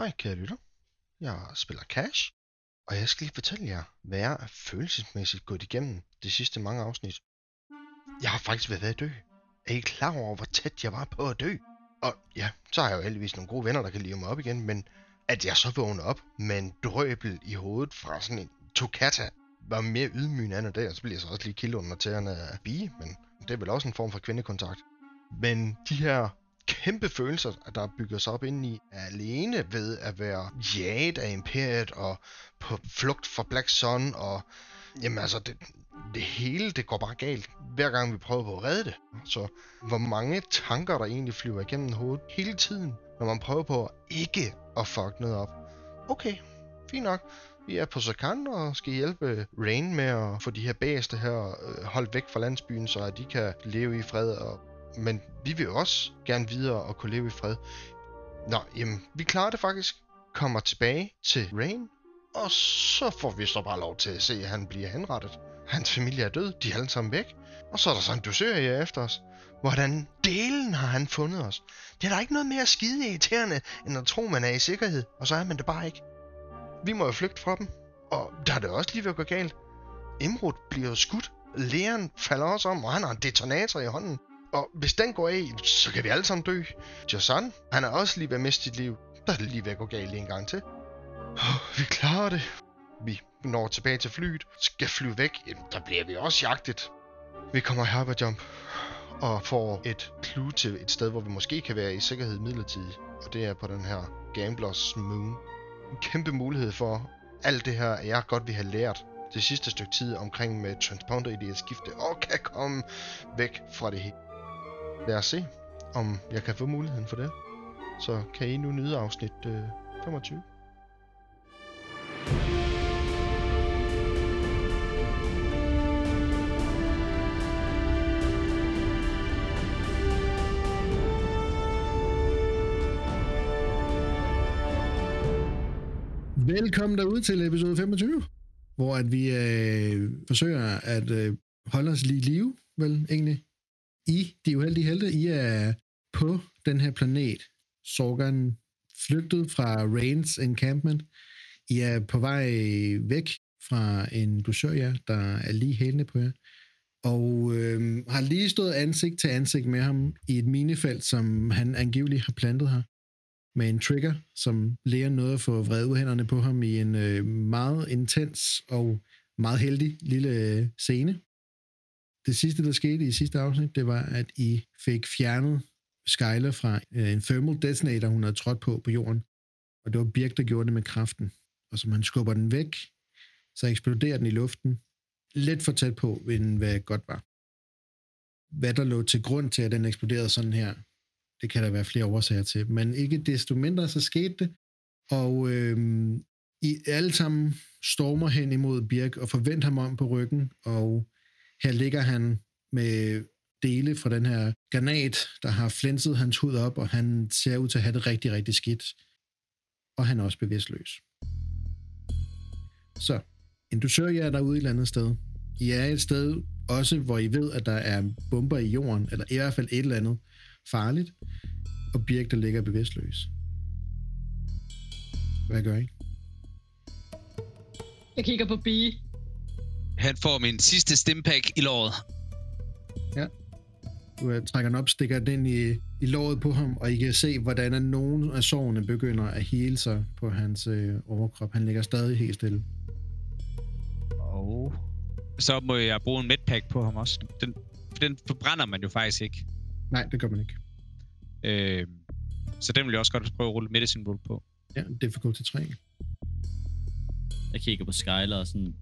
Hej, kære lytter. Jeg spiller Cash, og jeg skal lige fortælle jer, hvad jeg er følelsesmæssigt gået igennem de sidste mange afsnit. Jeg har faktisk været ved at dø. Er I klar over, hvor tæt jeg var på at dø? Og ja, så har jeg jo heldigvis nogle gode venner, der kan leve mig op igen, men at jeg så vågner op med en drøbel i hovedet fra sådan en Tokata, var mere ydmygende end det, og så bliver jeg så også lige kildet under tæerne af bige, men det er vel også en form for kvindekontakt. Men de her kæmpe følelser, der bygger sig op ind i, alene ved at være jaget af imperiet og på flugt fra Black Sun, og jamen altså, det, det hele, det går bare galt, hver gang vi prøver på at redde det. Så hvor mange tanker, der egentlig flyver igennem hovedet hele tiden, når man prøver på ikke at fuck noget op. Okay, fint nok. Vi er på Sakan og skal hjælpe Rain med at få de her bæste her øh, holdt væk fra landsbyen, så at de kan leve i fred. Og... Men vi vil også gerne videre og kunne leve i fred. Nå, jamen, vi klarer det faktisk. Kommer tilbage til Rain, og så får vi så bare lov til at se, at han bliver henrettet. Hans familie er død, de er alle sammen væk. Og så er der sådan en dusør efter os. Hvordan delen har han fundet os? Det er da ikke noget mere skide irriterende, end at tro, man er i sikkerhed, og så er man det bare ikke. Vi må jo flygte fra dem, og der er det også lige ved at gå galt. Imrud bliver skudt, Leon falder også om, og han har en detonator i hånden. Og hvis den går af, så kan vi alle sammen dø. Jason, han er også lige ved at miste sit liv. Der er det lige ved at gå galt en gang til. Oh, vi klarer det. Vi når tilbage til flyet, skal flyve væk, jamen, der bliver vi også jagtet. Vi kommer i Jump og får et clue til et sted, hvor vi måske kan være i sikkerhed midlertidigt. Og det er på den her Gamblers Moon. En kæmpe mulighed for alt det her, jeg godt vil have lært det sidste stykke tid omkring med transponder i det skifte, og kan komme væk fra det hele. Lad os se, om jeg kan få muligheden for det. Så kan I nu nyde afsnit øh, 25. Velkommen derude til episode 25, hvor at vi øh, forsøger at øh, holde os lige i live, vel egentlig. I, de uheldige helte, I er på den her planet, Sorgan, flygtet fra Rains encampment. I er på vej væk fra en dusør, der er lige hælende på jer, og øh, har lige stået ansigt til ansigt med ham i et minefelt, som han angiveligt har plantet her med en trigger, som lærer noget at få vred hænderne på ham i en øh, meget intens og meget heldig lille øh, scene. Det sidste, der skete i sidste afsnit, det var, at I fik fjernet Skyler fra øh, en thermal detonator, hun havde trådt på på jorden. Og det var Birk, der gjorde det med kraften. Og som han skubber den væk, så eksploderer den i luften. Lidt for tæt på, end hvad godt var. Hvad der lå til grund til, at den eksploderede sådan her, det kan der være flere årsager til, men ikke desto mindre så skete det, og øhm, I alle sammen stormer hen imod Birk og forventer ham om på ryggen, og her ligger han med dele fra den her granat, der har flænset hans hud op, og han ser ud til at have det rigtig, rigtig skidt. Og han er også bevidstløs. Så, indusør jer derude et eller andet sted. I er et sted også, hvor I ved, at der er bomber i jorden, eller i hvert fald et eller andet, farligt, og Birk, der ligger bevidstløs. Hvad gør I? Jeg kigger på Bee. Han får min sidste stimpack i låret. Ja. Du uh, trækker den op, stikker den i, i låret på ham, og I kan se, hvordan at nogle af sårene begynder at hele sig på hans øh, overkrop. Han ligger stadig helt stille. Og så må jeg bruge en medpack på ham også. Den, den forbrænder man jo faktisk ikke. Nej, det gør man ikke. Øh, så den vil jeg også godt prøve at rulle medicine roll på. Ja, difficulty 3. Jeg kigger på Skyler og sådan...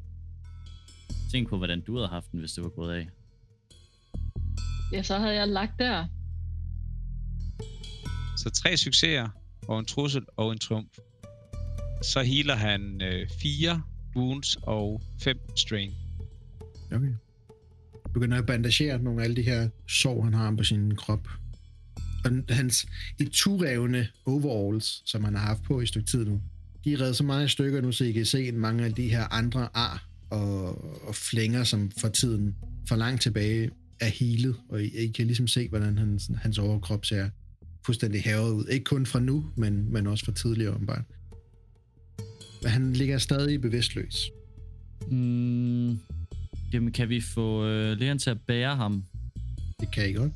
Tænk på, hvordan du havde haft den, hvis det var gået af. Ja, så havde jeg lagt der. Så tre succeser, og en trussel og en triumf. Så healer han øh, fire wounds og fem strain. Okay. Begynder at bandagere nogle af alle de her sår, han har på sin krop. Og hans eturevne overalls, som han har haft på i et stykke tid nu, de er reddet så meget i stykker nu, så I kan se mange af de her andre ar og, og flænger, som for tiden for langt tilbage er helet, og I, I kan ligesom se, hvordan hans, hans overkrop ser fuldstændig havet ud. Ikke kun fra nu, men, men også fra tidligere åbenbart. Men han ligger stadig bevidstløs. Mm, jamen, kan vi få øh, Leon til at bære ham? Det kan I godt.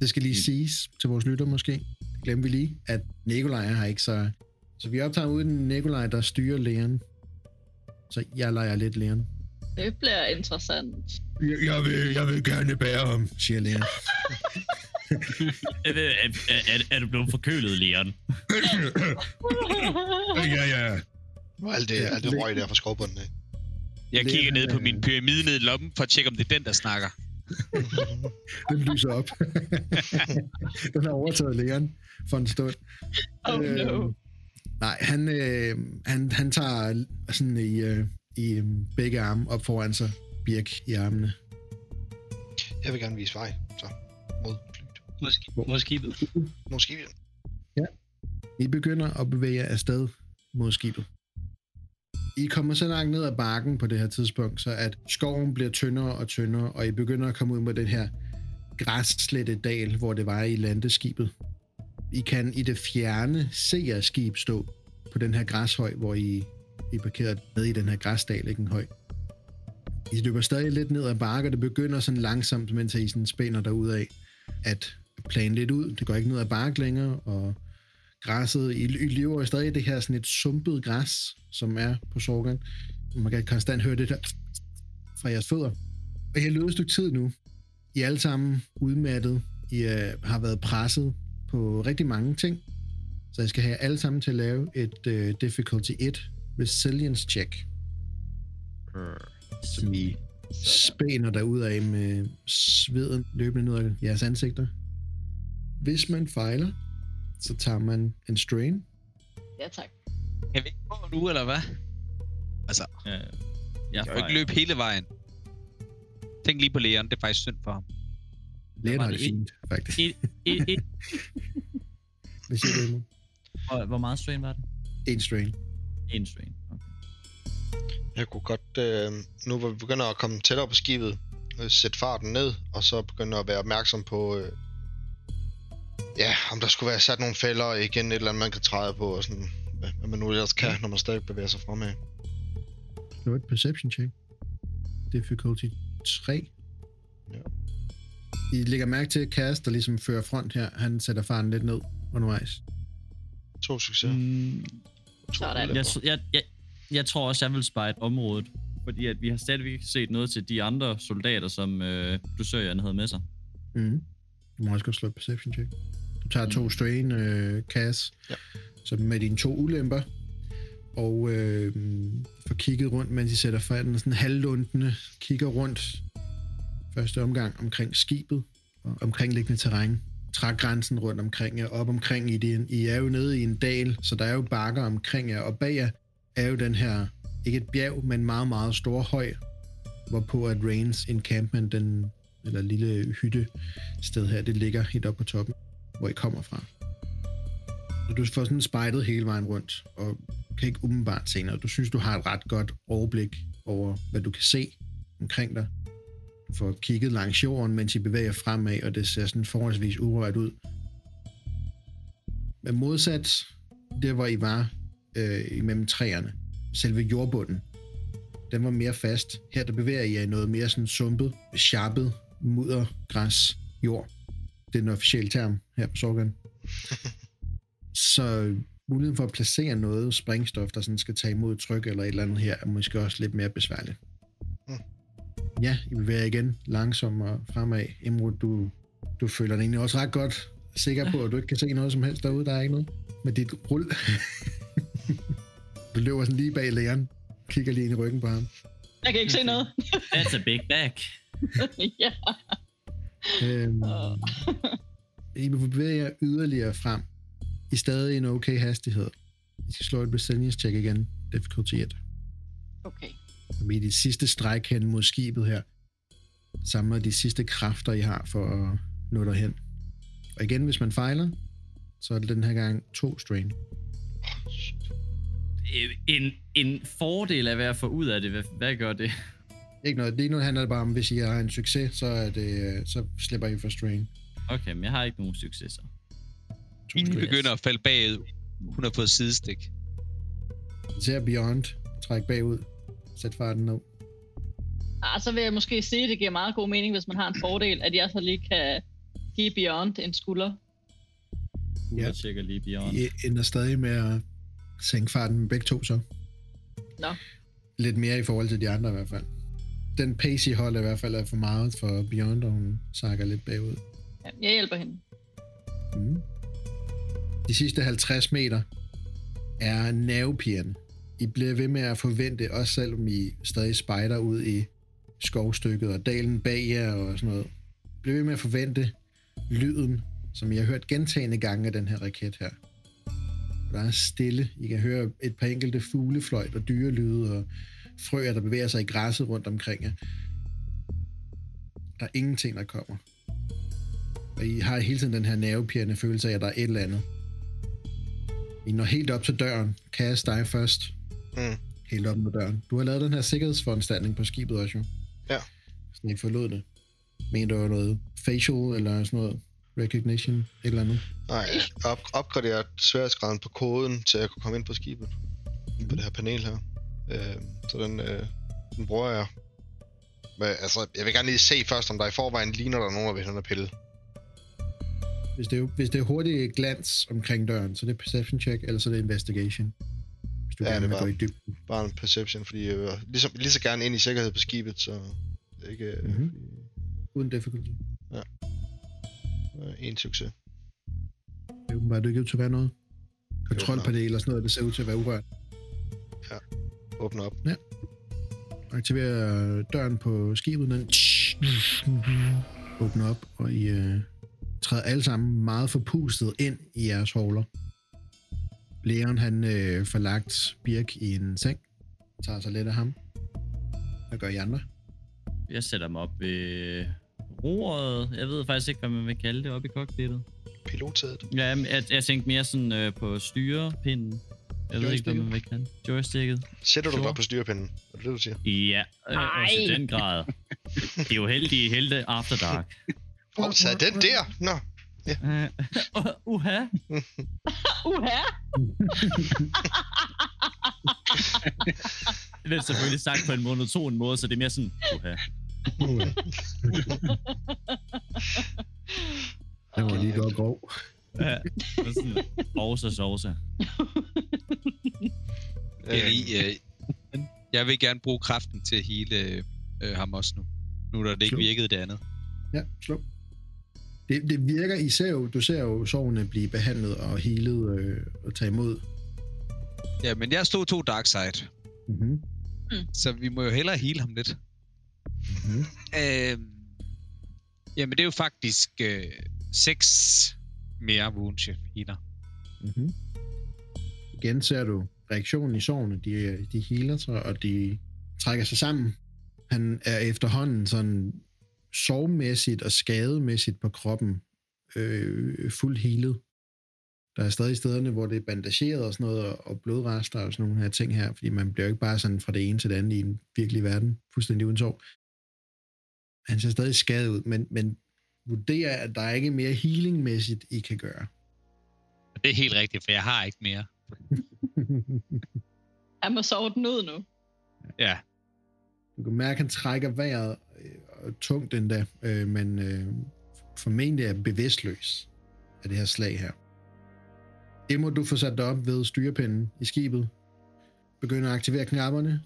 Det skal lige Mm. siges til vores lytter måske. Det glemmer vi lige, at Nikolaj er her ikke, så... Så vi optager uden Nikolaj, der styrer Leon. Så jeg leger lidt Leon. Det bliver interessant. Jeg, jeg, vil, jeg vil gerne bære ham, siger Leon. Er, er, er, er du blevet forkølet, Leon? ja, ja. Og alt det, Ja, alt det røg der fra skovbunden af. Jeg kigger ned på min pyramide ned i lommen, for at tjekke, om det er den, der snakker. Den lyser op. Den har overtaget Leon for en stund. Oh no. Øhm, nej, han, øh, han, han tager sådan i, øh, i øh, begge arme op foran sig, Birk i armene. Jeg vil gerne vise vej, så mod flyet. Måske, mod skibet. Måske vi I begynder at bevæge jer afsted mod skibet. I kommer så langt ned ad bakken på det her tidspunkt, så at skoven bliver tyndere og tyndere, og I begynder at komme ud med den her græsslette dal, hvor det var i landeskibet. I kan i det fjerne se jeres skib stå på den her græshøj, hvor I, I er parkeret nede i den her græsdal, ikke en høj. I løber stadig lidt ned ad bakke, og det begynder sådan langsomt, mens I sådan spænder derudad, at plane lidt ud. Det går ikke ned ad bakke længere, og græsset, I, I lever jo stadig i det her sådan et sumpet græs, som er på Sorgan. Man kan konstant høre det der fra jeres fødder. Og I har løbet et stykke tid nu. I er alle sammen udmattet. I uh, har været presset på rigtig mange ting. Så jeg skal have alle sammen til at lave et uh, difficulty 1 resilience check. Som I spænder derud af med sveden løbende ned ad jeres ansigter. Hvis man fejler, så tager man en strain. Ja, tak. Kan vi ikke gå nu, eller hvad? Altså, Ja, jeg jeg kan jo ikke løbe hele vejen. Tænk lige på Leon, det er faktisk synd for ham. Var har det fint, faktisk. Et, et, et, Hvad siger du, Emil? hvor, hvor meget strain var det? En strain. En strain. Okay. Jeg kunne godt, øh, nu hvor vi begynder at komme tættere på skibet, øh, sætte farten ned, og så begynde at være opmærksom på, øh, ja, om der skulle være sat nogle fælder igen, et eller andet, man kan træde på, og sådan, hvad, hvad man nu ellers kan, når man stadig bevæger sig fremad. Det var et perception check. Difficulty 3. Ja. I lægger mærke til, at Cass, der ligesom fører front her, han sætter faren lidt ned undervejs. To succeser. Mm, To Sådan. jeg, jeg, jeg, jeg tror også, jeg vil spejde området. Fordi at vi har stadigvæk ikke set noget til de andre soldater, som øh, dusørjerne havde med sig. Mm. Du må også godt slå et perception check. Du tager to strain, øh, Cass, Ja. så med dine to ulemper, og øh, får kigget rundt, mens I sætter fanden sådan halvlundende, kigger rundt første omgang omkring skibet og omkringliggende terræn. Trækgrænsen rundt omkring jer, op omkring i det. I er jo nede i en dal, så der er jo bakker omkring jer, og bag jer er jo den her, ikke et bjerg, men meget, meget stor høj, hvorpå at Rains encampment, den, eller lille hytte sted her, det ligger helt oppe på toppen, hvor I kommer fra. Og du får sådan spejdet hele vejen rundt, og kan ikke umiddelbart se noget. Du synes, du har et ret godt overblik over, hvad du kan se omkring dig. Får kigget langs jorden, mens I bevæger fremad, og det ser sådan forholdsvis urørt ud. Men modsat der, hvor I var øh, imellem træerne, selve jordbunden, den var mere fast. Her der bevæger I jer i noget mere sådan sumpet, sharpet, mudder, græs, jord. Det er den officielle term her på Sorgan. Så muligheden for at placere noget sprængstof, der sådan skal tage imod tryk eller et eller andet her, er måske også lidt mere besværligt. Ja, I bevæger igen langsommere fremad. Imrud, du, du føler dig egentlig også ret godt sikker på, at du ikke kan se noget som helst derude. Der er ikke noget med dit rull. du løber sådan lige bag lægeren, kigger lige ind i ryggen på ham. Jeg kan ikke se noget. That's a big back. ja. Øhm, Åh. I vil bevæge jer yderligere frem i stadig en okay hastighed. I skal slå et resilience check igen. Difficulty 1. Okay. Og vi er i de sidste stræk hen mod skibet her. Samler de sidste kræfter, I har for at nå derhen. Og igen, hvis man fejler, så er det den her gang to strain. En, en fordel af, jeg får ud af det, hvad, hvad gør det? Ikke noget. Lige nu handler det bare om, hvis I har en succes, så, er det, så slipper I for strain. Okay, men jeg har ikke nogen succeser. Skridt. begynder at falde bagud. Hun har fået sidestik. Vi ser Beyond trække bagud. Sæt farten ned. Ah, så vil jeg måske sige, at det giver meget god mening, hvis man har en fordel, at jeg så lige kan give Beyond en skulder. Ja. Ja. Jeg tjekker lige Beyond. I ender stadig med at sænke farten med begge to så. Nå. Lidt mere i forhold til de andre i hvert fald. Den pace, I holder i hvert fald er for meget for Beyond, og hun sakker lidt bagud. Ja, jeg hjælper hende. Mm. De sidste 50 meter er nervepirrende. I bliver ved med at forvente, også selvom I stadig spejder ud i skovstykket og dalen bag jer og sådan noget. I bliver ved med at forvente lyden, som I har hørt gentagende gange af den her raket her. Der er stille. I kan høre et par enkelte fuglefløjt og dyrelyde og frøer, der bevæger sig i græsset rundt omkring jer. Der er ingenting, der kommer. Og I har hele tiden den her nervepirrende følelse af, at der er et eller andet. I når helt op til døren. Kasse dig først. Mm. Helt op med døren. Du har lavet den her sikkerhedsforanstaltning på skibet også, jo. Ja. Sådan I forlod det. Men der var noget facial eller sådan noget recognition, et eller andet. Nej, op, opgraderet sværhedsgraden på koden, til at kunne komme ind på skibet. Mm. På det her panel her. Øh, så den, øh, den bruger jeg. Men, altså, jeg vil gerne lige se først, om der i forvejen ligner der nogen, der vil have en pille. Hvis det, er, hvis det er hurtig glans omkring døren, så er det perception check, eller så er det investigation. Hvis du Ja, ja, gerne det vil gå i dybden. Bare en perception, fordi jeg vil ligesom, lige så gerne ind i sikkerhed på skibet, så det er ikke øh, Mhm. fordi- Uden difficulty. øh, en succes. Det er åbenbart ikke ud til at være noget. Kontrolpanel og sådan noget, det ser ud til at være urørt. Åbner op. Aktiverer døren på skibet, den åbner op, og I øh, træder alle sammen meget forpustet ind i jeres huller. Leon, han øh, får lagt Birk i en seng, tager sig lidt af ham. Hvad gør I andre? Jeg sætter mig op ved roret. Jeg ved faktisk ikke, hvad man vil kalde det op i cockpittet. Pilotsædet. Ja, jeg, jeg tænkte mere sådan øh, på styrepinden. Jeg ved ikke, hvad man vil kalde det. Joysticket. Sætter du Sure. dig på styrepinden? Er det det, du siger? Ja, øh, også i den grad. Det er jo heldige helte After Dark. Åh, oh, den der? Nå, Uh, uh, uha. Uha! Det er selvfølgelig sagt på en monoton måde, så det er mere sådan, uha. Den var lige godt grov. Ja, sådan, Sovse, sovse. Jeg, lige, øh, jeg vil gerne bruge kraften til at hele øh, ham også nu. Nu da det ikke Slå. virkede det andet. Ja, slå. Det, det virker, I ser jo, du ser jo sovene blive behandlet og helet øh, og tage imod. Ja, men jeg slog to dark side, Mm-hmm. så vi må jo hellere hele ham lidt. Mm-hmm. Øh, jamen, det er jo faktisk øh, seks mere wounds, jeg healer. Mm-hmm. Igen ser du reaktionen i sovene. De, de healer sig, og de trækker sig sammen. Han er efterhånden sådan sovmæssigt og skademæssigt på kroppen øh, fuldt healet. Der er stadig stederne, hvor det er bandageret og sådan noget, og- blodrester og sådan nogle her ting her, fordi man bliver jo ikke bare sådan fra det ene til det andet i en virkelig verden, fuldstændig uden sov. Han ser stadig skadet ud, men, men vurderer, at der er ikke mere healingmæssigt, I kan gøre. Det er helt rigtigt, for jeg har ikke mere. Jeg må sove den ud nu. Ja, Du kan mærke, at han trækker vejret tungt endda, øh, men øh, formentlig er bevidstløs af det her slag her. Det må du få sat dig op ved styrepinden i skibet. Begynder at aktivere knapperne.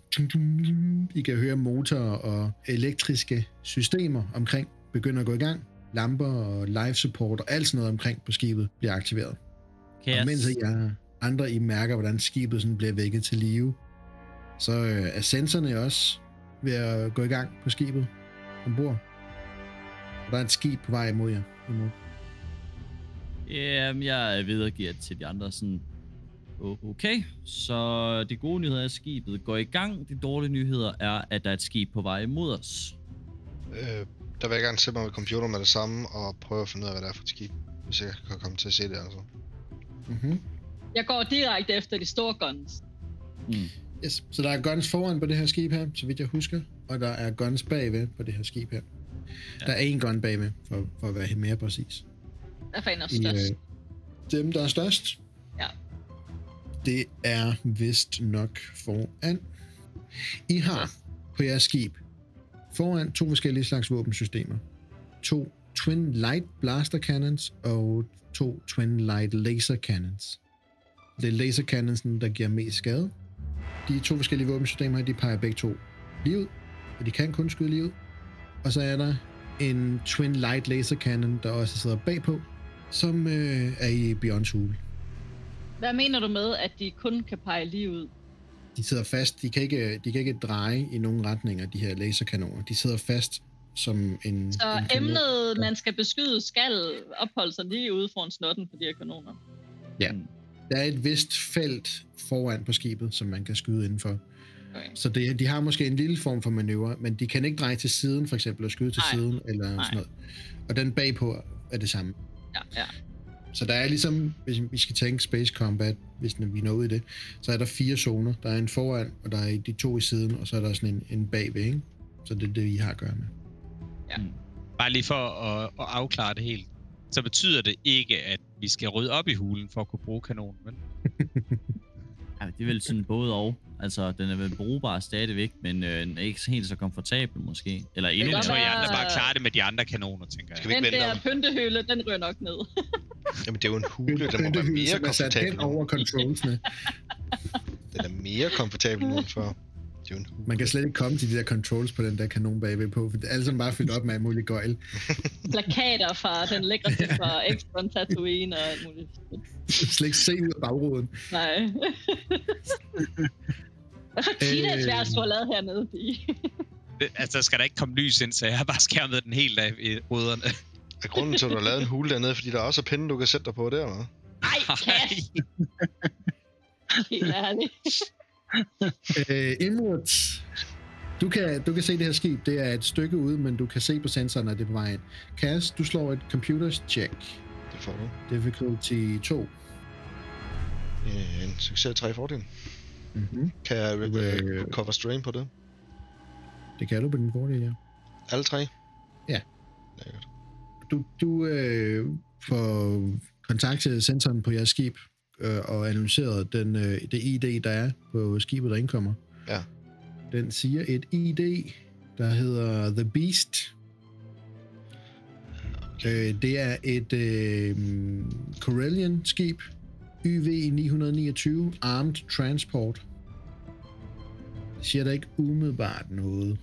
I kan høre motorer og elektriske systemer omkring begynder at gå i gang. Lamper og live support og alt sådan noget omkring på skibet bliver aktiveret. Kan Og jeg... mens er andre, I mærker, hvordan skibet sådan bliver vækket til live, så øh, er sensorerne også ved at gå i gang på skibet ombord. Og der er et skib på vej imod jer. Imod. Jamen, jeg videregiver til de andre sådan... "O- Okay, så de gode nyheder er, at skibet går i gang. De dårlige nyheder er, at der er et skib på vej imod os. Øh, der vil jeg gerne sætte mig ved computer med det samme, og prøve at finde ud af, hvad det er for et skib. Hvis jeg kan komme til at se det, altså. Mm-hmm. Jeg går direkte efter de store guns. Mm. Yes. Så der er guns foran på det her skib her, så vidt jeg husker. Og der er guns bagved på det her skib her. Ja. Der er en gun bagved, for, for at være mere præcis. Hvad fanden er I, størst? øh, dem, der er størst. Ja. Det er vist nok foran. I har på jeres skib foran to forskellige slags våbensystemer. To Twin Light Blaster Cannons og to Twin Light Laser Cannons. Det er laser cannonsen, der giver mest skade. De to forskellige våbensystemer, de peger begge to lige ud, og de kan kun skyde lige ud. Og så er der en Twin Light Laser Cannon, der også sidder bagpå, som øh, er i Beyonds hule. Hvad mener du med, at de kun kan pege lige ud? De sidder fast, de kan, ikke, de kan ikke dreje i nogen retninger, de her laserkanoner. De sidder fast som en... Så en kanon. emnet, man skal beskyde, skal opholde sig lige ude foran snotten på de her kanoner. Ja. Der er et vist felt foran på skibet, som man kan skyde indenfor. Okay. Så det, de har måske en lille form for manøvre, men de kan ikke dreje til siden, for eksempel, og skyde til Nej. siden, eller Nej. sådan noget. Og den bagpå er det samme. Ja, ja. Så der er ligesom, hvis vi skal tænke Space Combat, hvis vi når ud i det, så er der fire zoner. Der er en foran, og der er de to i siden, og så er der sådan en, en bagved, ikke? Så det er det, I har at gøre med. Bare lige for at, at afklare det helt. Så betyder det ikke, at vi skal rydde op i hulen for at kunne bruge kanonen, vel? Ja, det er vel sådan både og. Altså, den er vel brugbar stadigvæk, men øh, den er ikke helt så komfortabel måske. Eller endnu kan Jeg tror, mere. I være- andre bare klarer det med de andre kanoner, tænker jeg. Skal vi Den ikke vende der om? pyntehøle, den ryger nok ned. Jamen, det er jo en hule, den må være mere som er sat hen komfortabel. over controlsene. Den er mere komfortabel nu end før. Hule. Man kan slet ikke komme til de der controls på den der kanon bagved på, for det er alle sammen bare fyldt op med alt muligt gøjl. Plakater fra den lækreste fra Exxon Tatooine og alt muligt. slet ikke se ud af bagruden. Nej. Hvad for Øh. du har lavet hernede, Bi? Altså, der skal der ikke komme lys ind, så jeg har bare skærmet den helt af i ruderne. Er grunden til, at du har lavet en hule dernede, fordi der også er pinde, du kan sætte dig på der, eller hvad? Ej, Kas! Helt ærligt. Øh, Imrud, du kan, du kan se det her skib. Det er et stykke ude, men du kan se på sensoren, at det er på vej ind. Cass, du slår et computers check. Det får du. Difficulty 2. Øh, En succes 3 fordel. Mm-hmm. Kan jeg øh, cover strain på det? Det kan du på din fordel, ja. Alle tre? Ja. Lækkert. Du, du øh, får kontakt til sensoren på jeres skib øh, og analyseret den, øh, det ID, der er på skibet, der indkommer. Ja. Den siger et ID, der hedder The Beast. Øh, det er et øh, Corellian-skib, YV 929, Armed Transport. Det siger der ikke umiddelbart noget.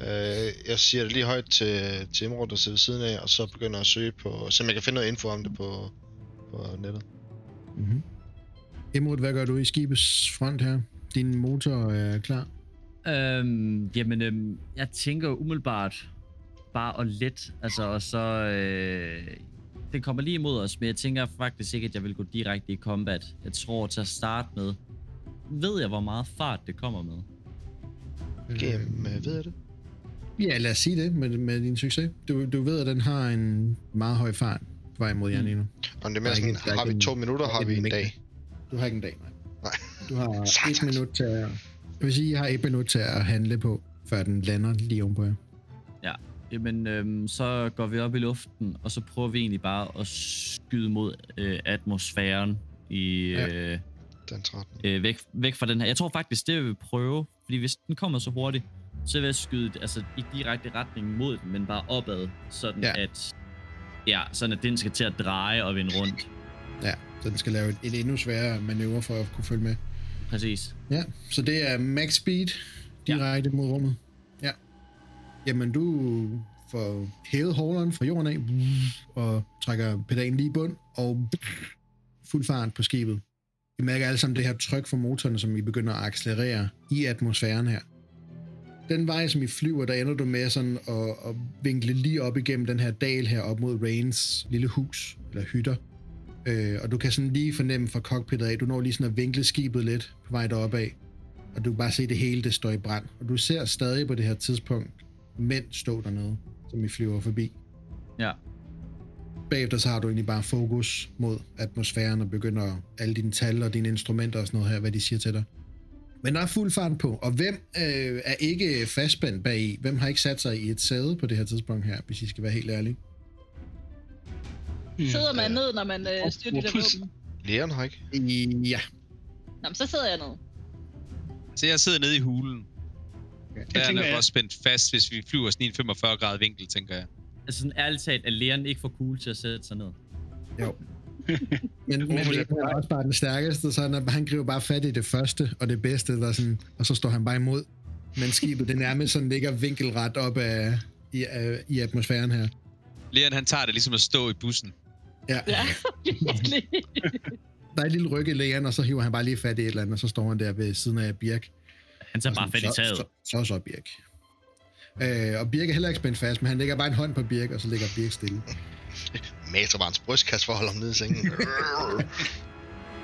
Øh, jeg siger det lige højt til, til Imrud, der sidder ved siden af, og så begynder jeg at søge på, så jeg kan finde noget info om det på, på nettet. Mm-hmm. Imrud, hvad gør du i skibets front her? Din motor er klar. Øhm, jamen, øhm, jeg tænker umiddelbart bare at let, altså, og så... Øh, den kommer lige imod os, men jeg tænker faktisk ikke, at jeg vil gå direkte i combat. Jeg tror til at starte med, ved jeg, hvor meget fart det kommer med? Gennem, øh, ved jeg det? Ja, lad os sige det med, med din succes. Du, du ved, at den har en meget høj fart vej mod jer lige nu. Om det er er mere sådan, ikke- har vi en- to minutter, der er har vi en en mængde. dag. Du har ikke en dag, nej. Nej. Du har et Satans. minut til at... Jeg vil sige, I har et minut til at handle på, før den lander lige ovenpå jer. Jamen, øhm, så går vi op i luften, og så prøver vi egentlig bare at skyde mod øh, atmosfæren i, Ja. øh, Den 13. øh, væk, væk fra den her. Jeg tror faktisk, det vil vi prøve, fordi hvis den kommer så hurtigt, så vil jeg skyde, altså ikke direkte retning mod den, men bare opad, sådan Ja. ja. at, ja, sådan at den skal til at dreje og vende rundt. Ja, så den skal lave et, et endnu sværere manøvre for at kunne følge med. Præcis. Ja, så det er max speed direkte ja. mod rummet. Ja. Jamen, du får hævet holderen fra jorden af, og trækker pedalen lige i bund, og fuld fart på skibet. I mærker alle sammen det her tryk fra motorerne, som I begynder at accelerere i atmosfæren her. Den vej, som I flyver, der ender du med sådan at, at vinkle lige op igennem den her dal her op mod Rains lille hus, eller hytter. Øh, og du kan sådan lige fornemme fra cockpittet af, du når lige sådan at vinkle skibet lidt på vej deroppe af. Og du kan bare se, det hele det står i brand. Og du ser stadig på det her tidspunkt mænd stå dernede, som I flyver forbi. Ja. Bagefter så har du egentlig bare fokus mod atmosfæren og begynder alle dine tal og dine instrumenter og sådan noget her, hvad de siger til dig. Men der er fuld fart på, og hvem øh, er ikke fastspændt bag i? Hvem har ikke sat sig i et sæde på det her tidspunkt her, hvis I skal være helt ærlige? Sidder man ned, når man øh, styrer de der Hvorfor- våben? Har ikke. Ja. Nå, men så sidder jeg ned. Så jeg sidder nede i hulen. Jeg Der er tænker, nok også spændt fast, hvis vi flyver sådan i en 45 grad vinkel, tænker jeg. Altså sådan ærligt talt, er læren ikke for cool til at sætte sig ned. Jo. Men, men det er også bare den stærkeste, så han, han griber bare fat i det første og det bedste, der er sådan, og så står han bare imod. Men skibet, det nærmest sådan ligger vinkelret op af, i, af, i atmosfæren her. Leon, han tager det ligesom at stå i bussen. Ja. Ja, virkelig. Der er et lille ryg i lægeren, og så hiver han bare lige fat i et eller andet, og så står han der ved siden af Birk. Han tager bare fat i så, taget. Så, så, så Birk. Øh, og Birk er heller ikke spændt fast, men han lægger bare en hånd på Birk, og så ligger Birk stille. Matervarens brystkasse for at holde ham nede i sengen.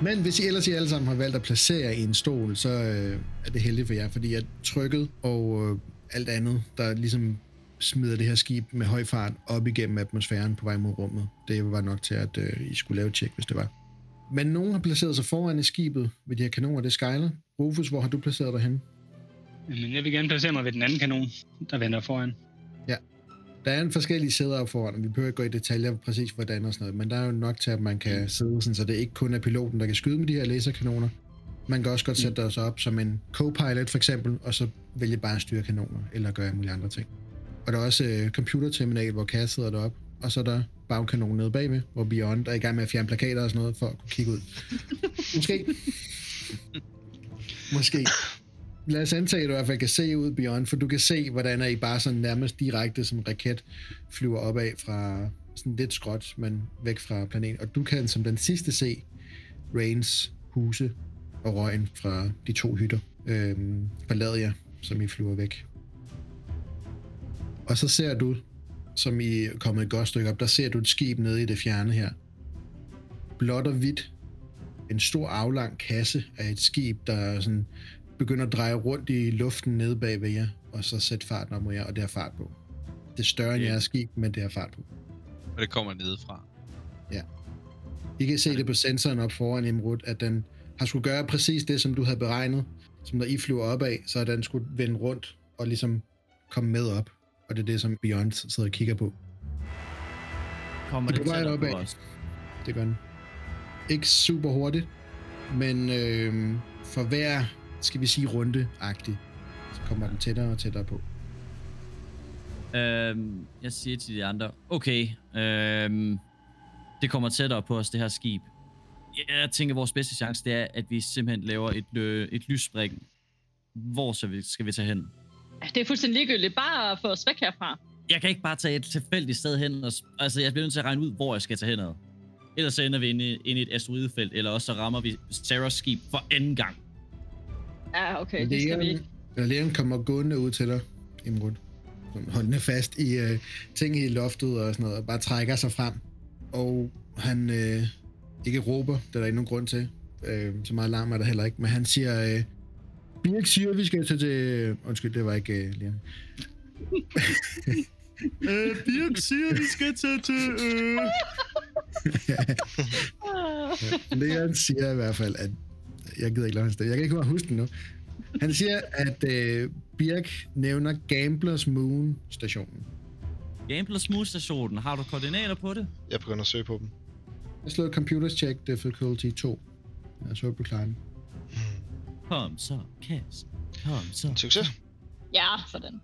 Men hvis I ellers I alle sammen har valgt at placere i en stol, så øh, er det heldigt for jer, fordi at trykket og øh, alt andet, der ligesom smider det her skib med høj fart op igennem atmosfæren på vej mod rummet, det var nok til, at øh, I skulle lave et tjek, hvis det var. Men nogen har placeret sig foran i skibet ved de her kanoner, det er Skyler. Rufus, hvor har du placeret dig henne? men jeg vil gerne placere mig ved den anden kanon, der venter foran. Der er en forskellige sæder foran, og vi behøver ikke gå i detaljer præcis hvordan og sådan noget, men der er jo nok til, at man kan sidde sådan, så det ikke kun er piloten, der kan skyde med de her laserkanoner. Man kan også godt sætte sig op som en co-pilot for eksempel, og så vælge bare at styre kanoner, eller gøre alle mulige andre ting. Og der er også øh, computerterminal, hvor Kat sidder deroppe, og så er der bagkanonen nede bagved, hvor Beyond er i gang med at fjerne plakater og sådan noget, for at kunne kigge ud. Måske. Måske. Lad os antage, at du i hvert fald kan se ud Beyond, for du kan se, hvordan er I bare sådan nærmest direkte som en raket flyver opad fra sådan lidt skråt, men væk fra planeten. Og du kan som den sidste se Rains huse og røgen fra de to hytter øhm, forlade jer, som I flyver væk. Og så ser du, som I er kommet et godt stykke op, der ser du et skib nede i det fjerne her. Blåt og hvidt. En stor aflang kasse af et skib, der sådan begynder at dreje rundt i luften nede bag ved jer, og så sætte farten op mod jer, og det har fart på. Det er større end Ja. jeres skib, men det har fart på. Og det kommer nedefra. I kan se det på sensoren op foran Imrud, at den har skulle gøre præcis det, som du havde beregnet. Som når I flyver opad, så er den skulle vende rundt og ligesom komme med op. Og det er det, som Beyond sidder og kigger på. Kommer Det er det på tættere på opad. os? Det gør den. Ikke super hurtigt, men øh, for hver, skal vi sige, runde-agtig, så kommer den tættere og tættere på. Øhm, jeg siger til de andre, okay, øhm, det kommer tættere på os, det her skib. Jeg tænker, vores bedste chance, det er, at vi simpelthen laver et, øh, et lysspring. Hvor så vi, skal vi tage hen? Det er fuldstændig ligegyldigt. Bare få os væk herfra. Jeg kan ikke bare tage et tilfældigt sted hen. Og, altså, jeg bliver nødt til at regne ud, hvor jeg skal tage henad. Ellers så ender vi inde i, inde i et asteroidefelt, eller også så rammer vi Sarahs skib for anden gang. Ja, okay, det skal vi ikke. Leon kommer gående ud til dig, Imrud. Holdende fast i øh, ting i loftet og sådan noget, og bare trækker sig frem. Og han øh, ikke råber, det er der ikke nogen grund til. Øh, så meget larm er der heller ikke, men han siger, øh, Birk siger, at vi skal tage til... Undskyld, det var ikke øh, Leon. øh, Birk siger, at vi skal tage til... Øh... Leon siger i hvert fald, at... Jeg gider ikke lade hans stemme. Jeg kan ikke huske den nu. Han siger, at øh, Birk nævner Gamblers Moon stationen. Gambler Smooth stationen, har du koordinater på det? Jeg begynder at søge på dem. Jeg slår Computers Check Difficulty 2. Jeg så på klaren. Kom så, Cass. Kom så. En succes. Ja, sådan.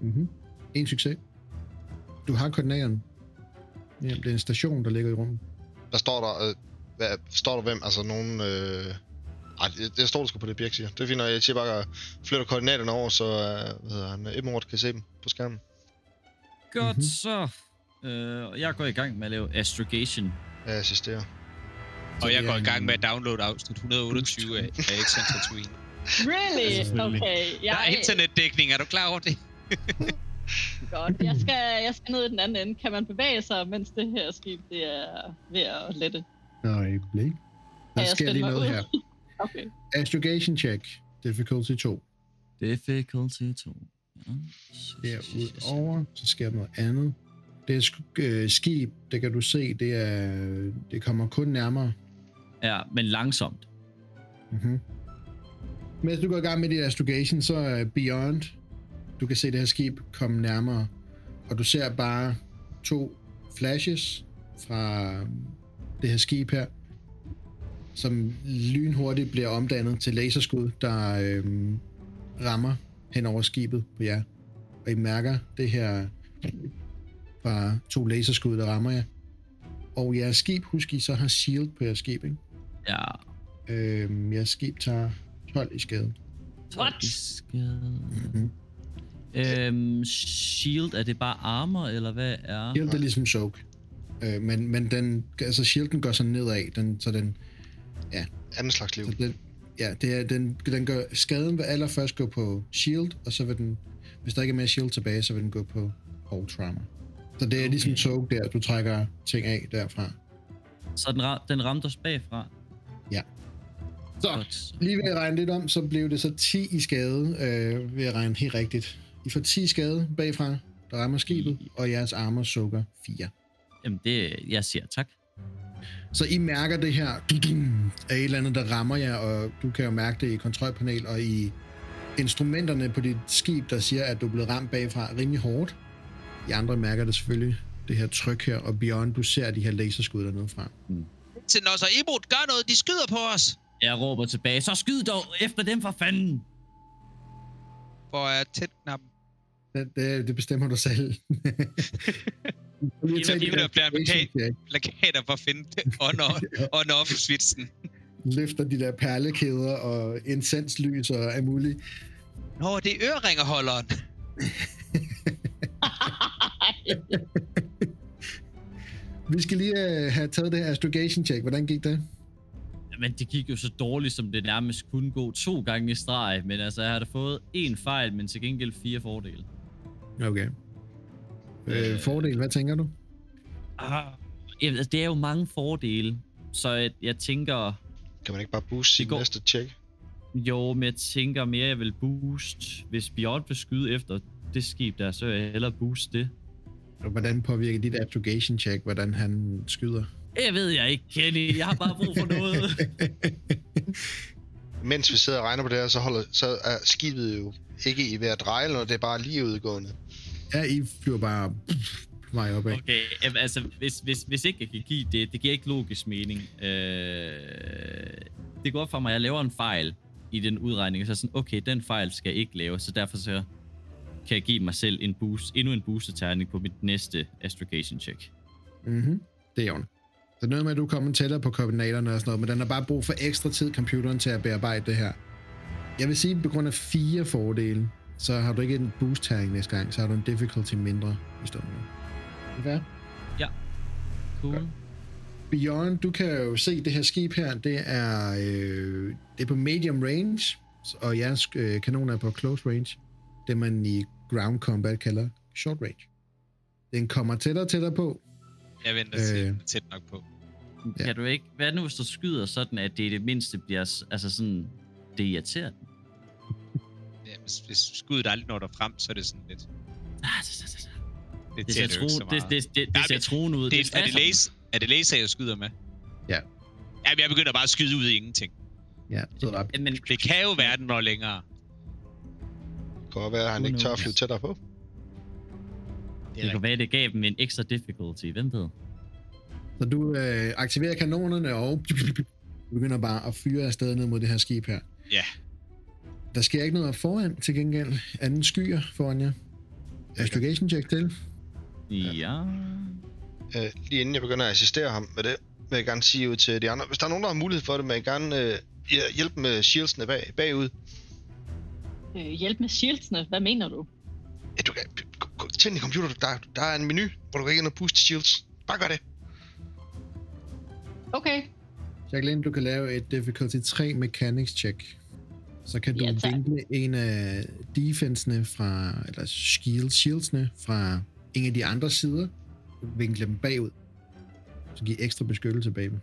Mm-hmm. En succes. Du har koordinaterne. Ja, det er en station, der ligger i rummet. Hvad står der? Øh, hvad, står der hvem? Altså nogen... Øh... Ej, det, det står der sgu på det, Birk siger. Det er fint, når jeg siger bare, at flytter koordinaterne over, så øh, hvad hedder han, Edmund kan se dem på skærmen. Godt Mhm. så. Øh, jeg går i gang med at lave astrogation. Jeg assisterer. Og jeg går i gang med at downloade afsnit 128 af, af Exxon Tatooine. Really? Okay. Der er Jeg, internetdækning, er du klar over det? godt. Jeg skal, jeg skal ned i den anden ende. Kan man bevæge sig, mens det her skib det er ved at lette? Blik. Kan Der jeg sker lige noget ud? her. Okay. Astrogation Check Difficulty 2. Difficulty 2. Ja. Derudover, så sker der noget andet. Det er sk- øh, skib, det kan du se, det, er, det kommer kun nærmere. Ja, men langsomt. Mm-hmm. Mens du går i gang med dit astrogation, så er Beyond, du kan se det her skib komme nærmere, og du ser bare to flashes, fra det her skib her, som lynhurtigt bliver omdannet til laserskud, der øhm, rammer hen over skibet på jer. Og I mærker det her fra to laserskud, der rammer jer. Og jeres skib, husk I så har shield på jeres skib, ikke? Ja. Øhm, jeres skib tager 12 i skade. What? Skade. Mhm. Øhm, shield, er det bare armor, eller hvad er? Shield er ligesom soak. Øh, men, men den, altså shielden går så nedad, den, så den, Anden slags liv. så den, ja, det er, den, den gør, skaden vil allerførst gå på shield, og så vil den, hvis der ikke er mere shield tilbage, så vil den gå på hold trauma. Så det er ligesom Okay. soak der, du trækker ting af derfra. Så den, ra- den ramte os bagfra. Så, Godt. lige ved at regne lidt om, så blev det så 10 i skade, øh, ved at regne helt rigtigt. I får 10 i skade bagfra, der rammer skibet, og jeres armor sukker 4. Jamen, det, jeg siger tak. Så I mærker det her af et eller andet, der rammer jer, og du kan jo mærke det i kontrolpanel og i instrumenterne på dit skib, der siger, at du er blevet ramt bagfra rimelig hårdt. I andre mærker det selvfølgelig, det her tryk her, og Beyond, du ser de her laserskud dernede fra. Til når så Imod gør noget, de skyder på os. Jeg råber tilbage, så skyd dog efter dem for fanden! Hvor er tændknappen? Det, det, det bestemmer du selv. Mig flere activation check. Plakater for at finde on- on-off-switchen. Løfter de der perlekæder og incenslys og alt muligt. Nå, det er øreringerholderen. Vi skal lige uh, have taget det her astrogation check. Hvordan gik det? Men det gik jo så dårligt, som det nærmest kunne gå to gange i streg. Men altså, jeg har da fået én fejl, men til gengæld fire fordele. Okay. Øh, fordel, hvad tænker du? Ah. Jamen, altså, det er jo mange fordele. Så jeg, jeg tænker, Kan man ikke bare booste sit går- næste check? jo, men jeg tænker mere, jeg vil boost. Hvis Beyond vil skyde efter det skib der, så vil jeg hellere boost det. Og hvordan påvirker dit astrogation check, hvordan han skyder? Jeg ved jeg ikke, Kenny. Jeg har bare brug for noget. Mens vi sidder og regner på det her, så, holder, så er skibet jo ikke i ved at dreje, noget, det er bare lige udgående. Ja, I flyver bare vej opad. Okay. Jamen, altså, hvis, hvis, hvis ikke jeg kan give det, det giver ikke logisk mening. Øh, det går op for mig, at jeg laver en fejl i den udregning, så er sådan, okay, den fejl skal jeg ikke lave, så derfor så kan jeg give mig selv en boost, endnu en boosterterning på mit næste astrogation check. Mm-hmm. Det er jo. Så noget med, at du kommer tættere på koordinaterne og sådan noget, men den har bare brug for ekstra tid, computeren, til at bearbejde det her. Jeg vil sige, at på grund af fire fordele, så har du ikke en boost næste gang, så har du en difficulty mindre i stedet for. Hvad? Cool. Beyond, du kan jo se det her skib her, det er, øh, det er på medium range, og jeres øh, kanoner er på close range. Det man i ground combat kalder short range. Den kommer tættere og tættere på. Jeg venter til Øh. tæt nok på. Ja. Kan du ikke... Hvad nu, hvis du skyder sådan, at det i det mindste bliver... Altså sådan... Det irriterer den. Ja, hvis, hvis skuddet aldrig når der frem, så er det sådan lidt... Ah, det, det, det, Det, det, ser, tro, det, det, det, Ja, det ser men troende ud. det, er, er, det laser, er det laser, jeg skyder med? Ja. Jamen, jeg begynder bare at skyde ud i ingenting. Ja, så er der Jamen, Det kan jo være, den når længere. Det kan være, at han ikke tør at flyve tættere på. Det det kan være, det gav dem en ekstra difficulty. Hvem ved? Så du øh, aktiverer kanonerne og begynder bare at fyre afsted ned mod det her skib her. Ja. Der sker ikke noget foran til gengæld. Anden skyer foran jer. Astrogation check til. Ja. Øh, lige inden jeg begynder at assistere ham med det, vil jeg gerne sige ud til de andre. Hvis der er nogen, der har mulighed for det, må jeg gerne øh, hjælpe med shieldsene bag, bagud. Øh, hjælp med shieldsene. Hvad mener du? Ja, du kan gå- gå- tænd din computer. Der, der er en menu, hvor du kan ind og booste shields. Bare gør det. Okay. Jacqueline, du kan lave et difficulty 3 mechanics check. Så kan du Ja, tak. vinkle en af defensene fra, eller shield, shieldsene fra en af de andre sider. Vinkle dem bagud. Så giv ekstra beskyttelse bagved.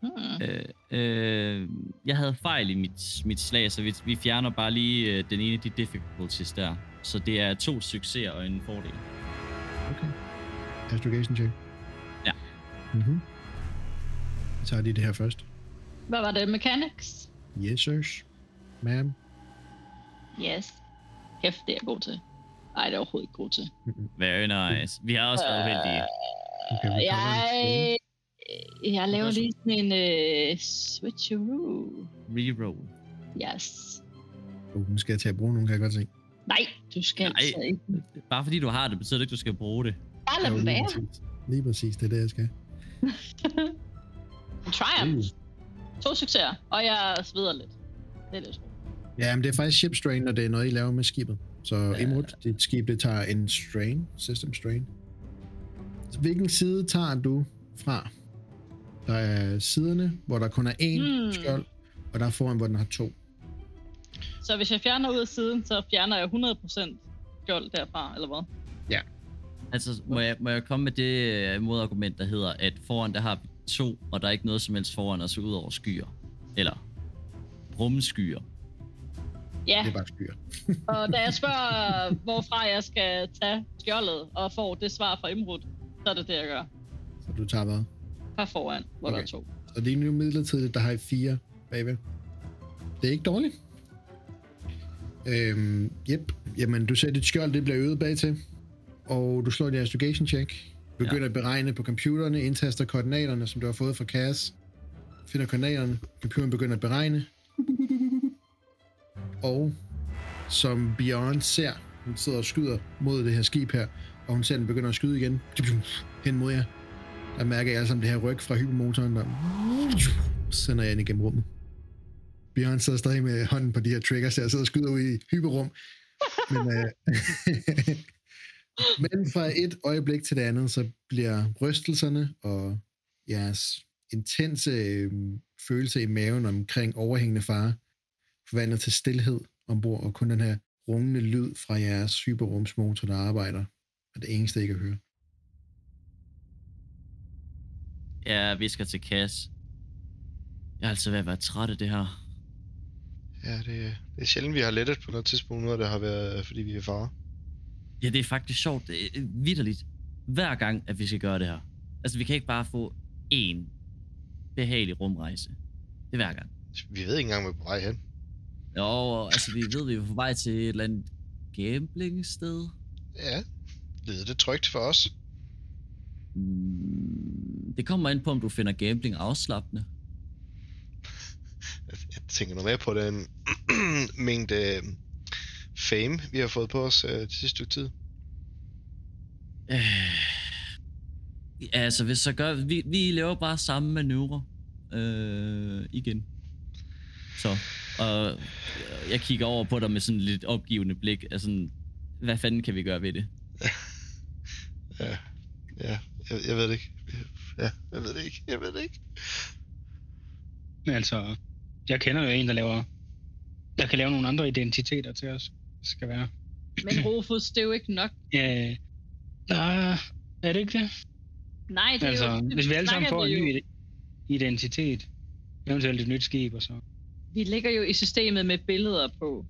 Hmm. Øh, øh, jeg havde fejl i mit, mit slag, så vi, vi fjerner bare lige øh, den ene af de difficulties der. Så det er to succeser og en fordel. Okay. Astrogation check. Ja. Mhm. Så tager de det her først. Hvad var det? Mechanics? Yes, sirs. Ma'am. Yes. Kæft, det er jeg god til. Nej, det er overhovedet ikke god til. Very nice. Vi har også været uheldige. Okay, vi kommer Jeg, jeg laver lige sådan en uh, switcheroo. Reroll. Yes. Uh, nu skal jeg til at bruge nogen, kan jeg godt se. Nej, du skal Nej. altså ikke. Bare fordi du har det, betyder det ikke, du skal bruge det. Bare lad dem lige være. præcis. Lige præcis, det er det, jeg skal. Triumph. Uh. To succeser, og jeg sveder lidt. Det er lidt. Ja, men det er faktisk ship strain, når det er noget, I laver med skibet. Så Ja. ja. Imrud, dit skib, det tager en strain, system strain. Så hvilken side tager du fra? Der er siderne, hvor der kun er én Hmm. skjold, og der er foran, hvor den har to. Så hvis jeg fjerner ud af siden, så fjerner jeg 100% skjold derfra, eller hvad? Altså, må jeg, må jeg komme med det øh, modargument, der hedder, at foran der har vi to, og der er ikke noget som helst foran os ud over skyer. Eller rumskyer. Ja, Det er bare skyer. og da jeg spørger, hvorfra jeg skal tage skjoldet, og får det svar fra Imrud, så er det det, jeg gør. Så du tager hvad? Fra foran, hvor okay. der er to. Så det er nu midlertidigt, der har I fire bagved. Det er ikke dårligt. Øhm, yep. Jamen, du ser, dit skjold det bliver øget bag til. Og du slår dit investigation check. Begynder ja. at beregne på computerne, indtaster koordinaterne, som du har fået fra Cass. Finder koordinaterne. Computeren begynder at beregne. Og som Bjørn ser, hun sidder og skyder mod det her skib her, og hun ser, at den begynder at skyde igen. Hen mod jer. Der mærker jeg alle sammen det her ryg fra hypermotoren, der sender jeg ind igennem rummet. Bjørn sidder stadig med hånden på de her triggers, så jeg sidder og skyder ud i hyperrum. Men, øh, men fra et øjeblik til det andet, så bliver rystelserne og jeres intense øh, følelse i maven omkring overhængende fare forvandlet til stillhed ombord, og kun den her rungende lyd fra jeres hyperrumsmotor, der arbejder, er det eneste, I kan høre. Jeg visker til Cass. Jeg er altså ved at være træt af det her. Ja, det, det er sjældent, vi har lettet på noget tidspunkt, nu, og det har været, fordi vi er far. Ja, det er faktisk sjovt. Det er vidderligt. Hver gang, at vi skal gøre det her. Altså, vi kan ikke bare få én behagelig rumrejse. Det er hver gang. Vi ved ikke engang, hvor vi er på vej hen. Jo, altså, vi ved, vi er på vej til et eller andet gambling-sted. Ja, lyder det trygt for os? Mm, det kommer ind på, om du finder gambling afslappende. Jeg, tænker noget mere på den mængde øh, fame, vi har fået på os øh, det sidste stykke tid. Øh, altså, hvis så gør... Vi, vi laver bare samme manøvre. Øh, igen. Så, og jeg kigger over på dig med sådan lidt opgivende blik. Altså, hvad fanden kan vi gøre ved det? Ja, ja jeg, jeg ved det ikke. Ja, jeg ved det ikke. Jeg ved det ikke. Men altså, jeg kender jo en, der laver... Der kan lave nogle andre identiteter til os. Det skal være. Men Rufus, det er jo ikke nok. Ja, nej, er det ikke det? Nej, det er Altså, jo... hvis vi alle sammen får en ny identitet, eventuelt et nyt skib og så. Vi ligger jo i systemet med billeder på.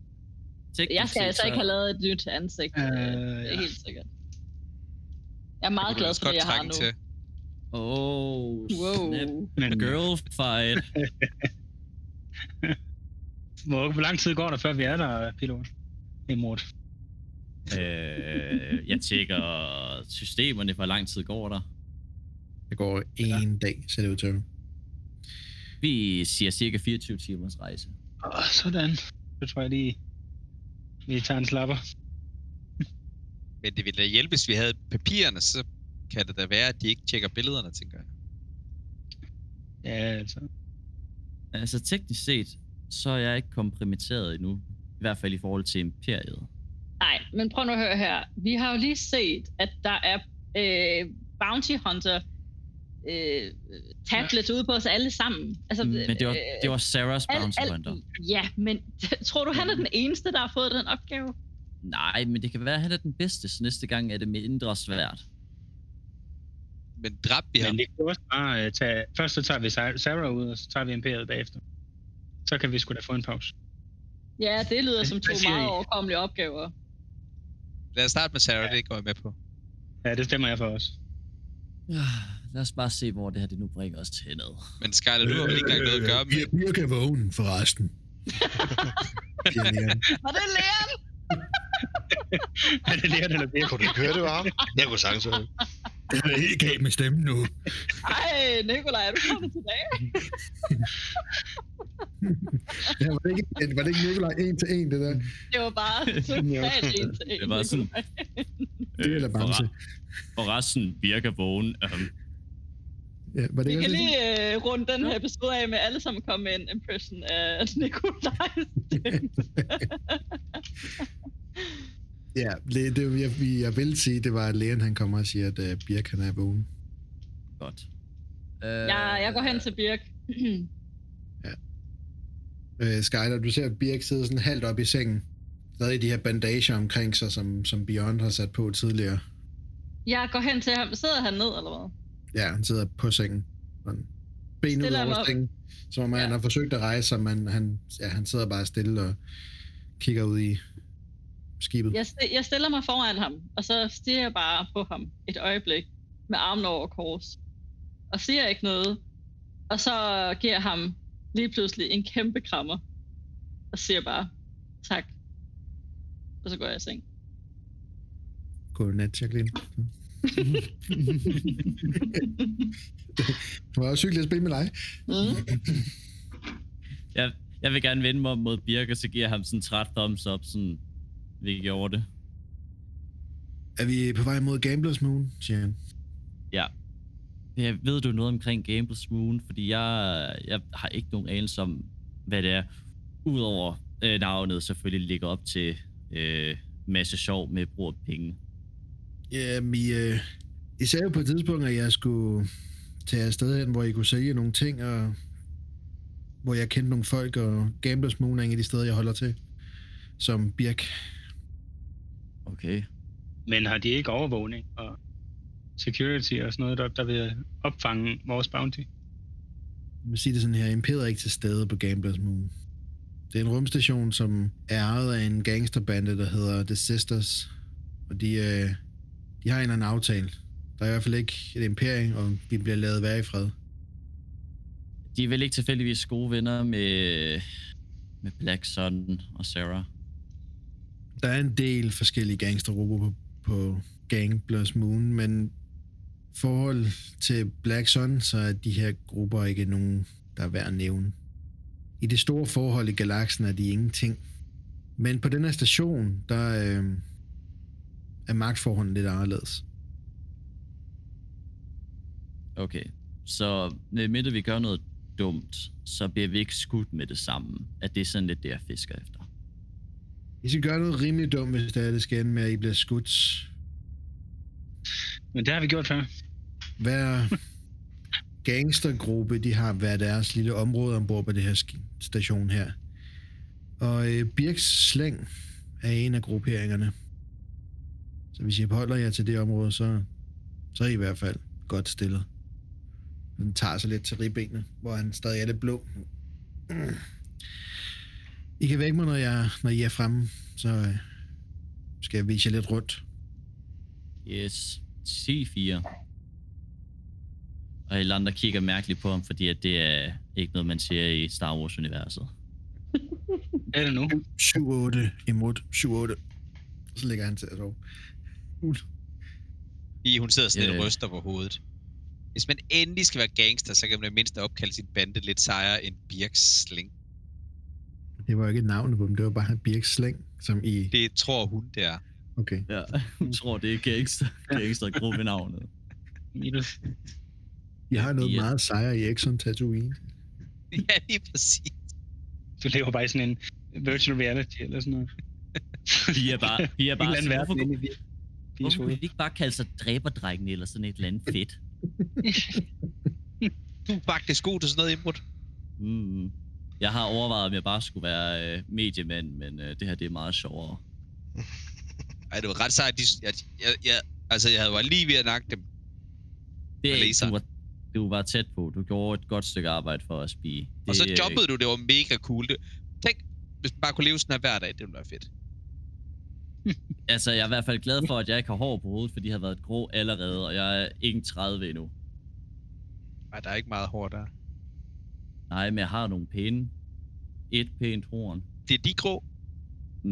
Teknisk Jeg skal altså så- ikke have lavet et nyt ansigt. Øh, Øh, det er ja. helt sikkert. Jeg er meget glad for det, jeg har nu. til. Oh, Wow. snap. Men Girl fight. hvor, hvor lang tid går der, før vi er der, pilot? Imod. øh, jeg tjekker systemerne, hvor lang tid går der. Det går en dag, ser det ud til. Vi siger cirka 24 timers rejse. Åh, sådan. Så tror jeg lige, vi tager en slapper. Men det ville da hjælpe, hvis vi havde papirerne, så kan det da være, at de ikke tjekker billederne, tænker jeg. Ja, altså. Altså teknisk set, så er jeg ikke kompromitteret endnu. I hvert fald i forhold til imperiet. Nej, men prøv nu at høre her. Vi har jo lige set, at der er øh, bounty hunter øh, tablets ude på os alle sammen. Altså, Mm, Men det var, øh, det var Sarahs al- bounty al- hunter. Ja, men tror du, han er den eneste, der har fået den opgave? Nej, men det kan være, at han er den bedste, så næste gang er det mindre svært. Men dræbte vi ham? Men vi kan også bare uh, tage... Først så tager vi Sa- Sarah ud, og så tager vi Imperiet bagefter. Så kan vi sgu da få en pause. Ja, det lyder som to meget overkommelige opgaver. Lad os starte med Sarah, det går jeg med på. Ja, det stemmer jeg for os. Lad os bare se, hvor det her det nu bringer os til ned. Men Skyler, du har vel ikke engang noget at gøre med. Jeg, jeg kan vågne, forresten. Leon. Var det Leon? er det lært eller det? Kunne du ikke høre, det var ham? Jeg kunne sagtens høre det. Det er helt galt med stemmen nu. Ej, Nikolaj, er du kommet tilbage? Ja, var, det ikke, var det ikke Nikolaj en til en, det der? Det var bare totalt en til en. Det var sådan-. Det eller Bamse. Og resten virker vågen. Um, Ja, var det Vi kan lige uh, runde den her episode af med alle sammen komme med en impression af Nikolajs. Ja, det, det, jeg, vi- jeg vil sige, det var, at lægen han kommer og siger, at uh, Birk han er vågen. godt. jeg, jeg går hen til Birk. Uh, Skyler, du ser, at Birk sidder sådan halvt op i sengen. Stadig de her bandager omkring sig, som, som Beyond har sat på tidligere. Jeg går hen til ham. Sidder han ned, eller hvad? Ja, han sidder på sengen. Sådan. Ben ud over sengen. Som om han Ja. har forsøgt at rejse sig, men han, ja, han sidder bare stille og kigger ud i skibet. Jeg, st- jeg stiller mig foran ham, og så stiger jeg bare på ham et øjeblik med armen over kors. Og siger ikke noget. Og så giver ham lige pludselig en kæmpe krammer. Og siger bare, tak. Og så går jeg i seng. Godnat, Jacqueline. Det var også hyggeligt at spille med dig. Mm. Jeg, jeg vil gerne vende mig om mod Birk, og så giver jeg ham sådan en træt thumbs up, sådan vi gjorde det. Er vi på vej mod Gamblers Moon, siger han. Ja. Jeg ved du noget omkring Gambles Moon, fordi jeg, jeg har ikke nogen anelse om, hvad det er. Udover øh, navnet selvfølgelig ligger op til øh, masse sjov med brug af penge. Ja, I, øh, I sagde jo på et tidspunkt, at jeg skulle tage afsted hen, hvor I kunne sælge nogle ting, og hvor jeg kendte nogle folk, og Gamblers Moon er en af de steder, jeg holder til, som Birk. Okay. Men har de ikke overvågning og security og sådan noget, der, der vil opfange vores bounty? Jeg vil sige det sådan her, Imperiet er ikke til stede på Gamblers Moon. Det er en rumstation, som er ejet af en gangsterbande, der hedder The Sisters. Og de, øh, de har en eller anden aftale. Der er i hvert fald ikke et imperie, og vi bliver lavet være i fred. De er vel ikke tilfældigvis gode venner med, med Black Sun og Sarah. Der er en del forskellige gangstergrupper på, på Gamblers Moon, men forhold til Black Sun, så er de her grupper ikke nogen, der er værd at nævne. I det store forhold i galaksen er de ingenting. Men på den her station, der øh, er magtforholdene lidt anderledes. Okay. Så medmindre vi gør noget dumt, så bliver vi ikke skudt med det samme. At det er sådan lidt det, jeg fisker efter. I skal gøre noget rimelig dumt, hvis det er, det skal ende med, at I bliver skudt. Men det har vi gjort før. Hver gangstergruppe, de har hver deres lille område ombord på det her station her. Og øh, Birks slæng er en af grupperingerne. Så hvis I holder jer til det område, så, så er I i hvert fald godt stillet. Den tager sig lidt til ribbenene, hvor han stadig er lidt blå. I kan vække mig, når, jeg, når I er fremme, så øh, skal jeg vise jer lidt rundt. Yes. C4. Og alle andre kigger mærkeligt på ham, fordi at det er ikke noget, man ser i Star Wars-universet. Er det nu? 7-8 imod 7-8. Så ligger han til at sove. Fordi hun sidder sådan lidt Ja. og ryster på hovedet. Hvis man endelig skal være gangster, så kan man i det mindste opkalde sin bande lidt sejere end Birks sling. Det var jo ikke et navn på dem, det var bare Birks slæng, som i... Det tror hun, det er. Okay. Ja, hun tror, det er gangster, gangster gruppe navnet. Minus. Jeg har noget meget sejre i Exxon Tatooine. ja, lige præcis. Du lever bare i sådan en virtual reality eller sådan noget. De er bare, de er En bare verden hvorfor, i hvorfor hoved. kunne de ikke bare kalde sig dræberdrækken eller sådan et eller andet fedt? Du er faktisk god til sådan noget input. Mm. Jeg har overvejet, om jeg bare skulle være øh, mediemand, men øh, det her det er meget sjovere. Ej, det var ret sejt. De, jeg, jeg, jeg, altså, jeg havde var lige ved at nakke dem. Det er ikke, du, var, du var tæt på. Du gjorde et godt stykke arbejde for at spige. Og så Det, øh, du, det var mega cool. Det, tænk, hvis man bare kunne leve sådan her hver dag, det ville være fedt. Altså, jeg er i hvert fald glad for, at jeg ikke har hår på hovedet, fordi jeg har været grå allerede, og jeg er ikke 30 endnu. Ej, der er ikke meget hår der. Nej, men jeg har nogle pæne. Et pænt horn. Det er de grå. Mm,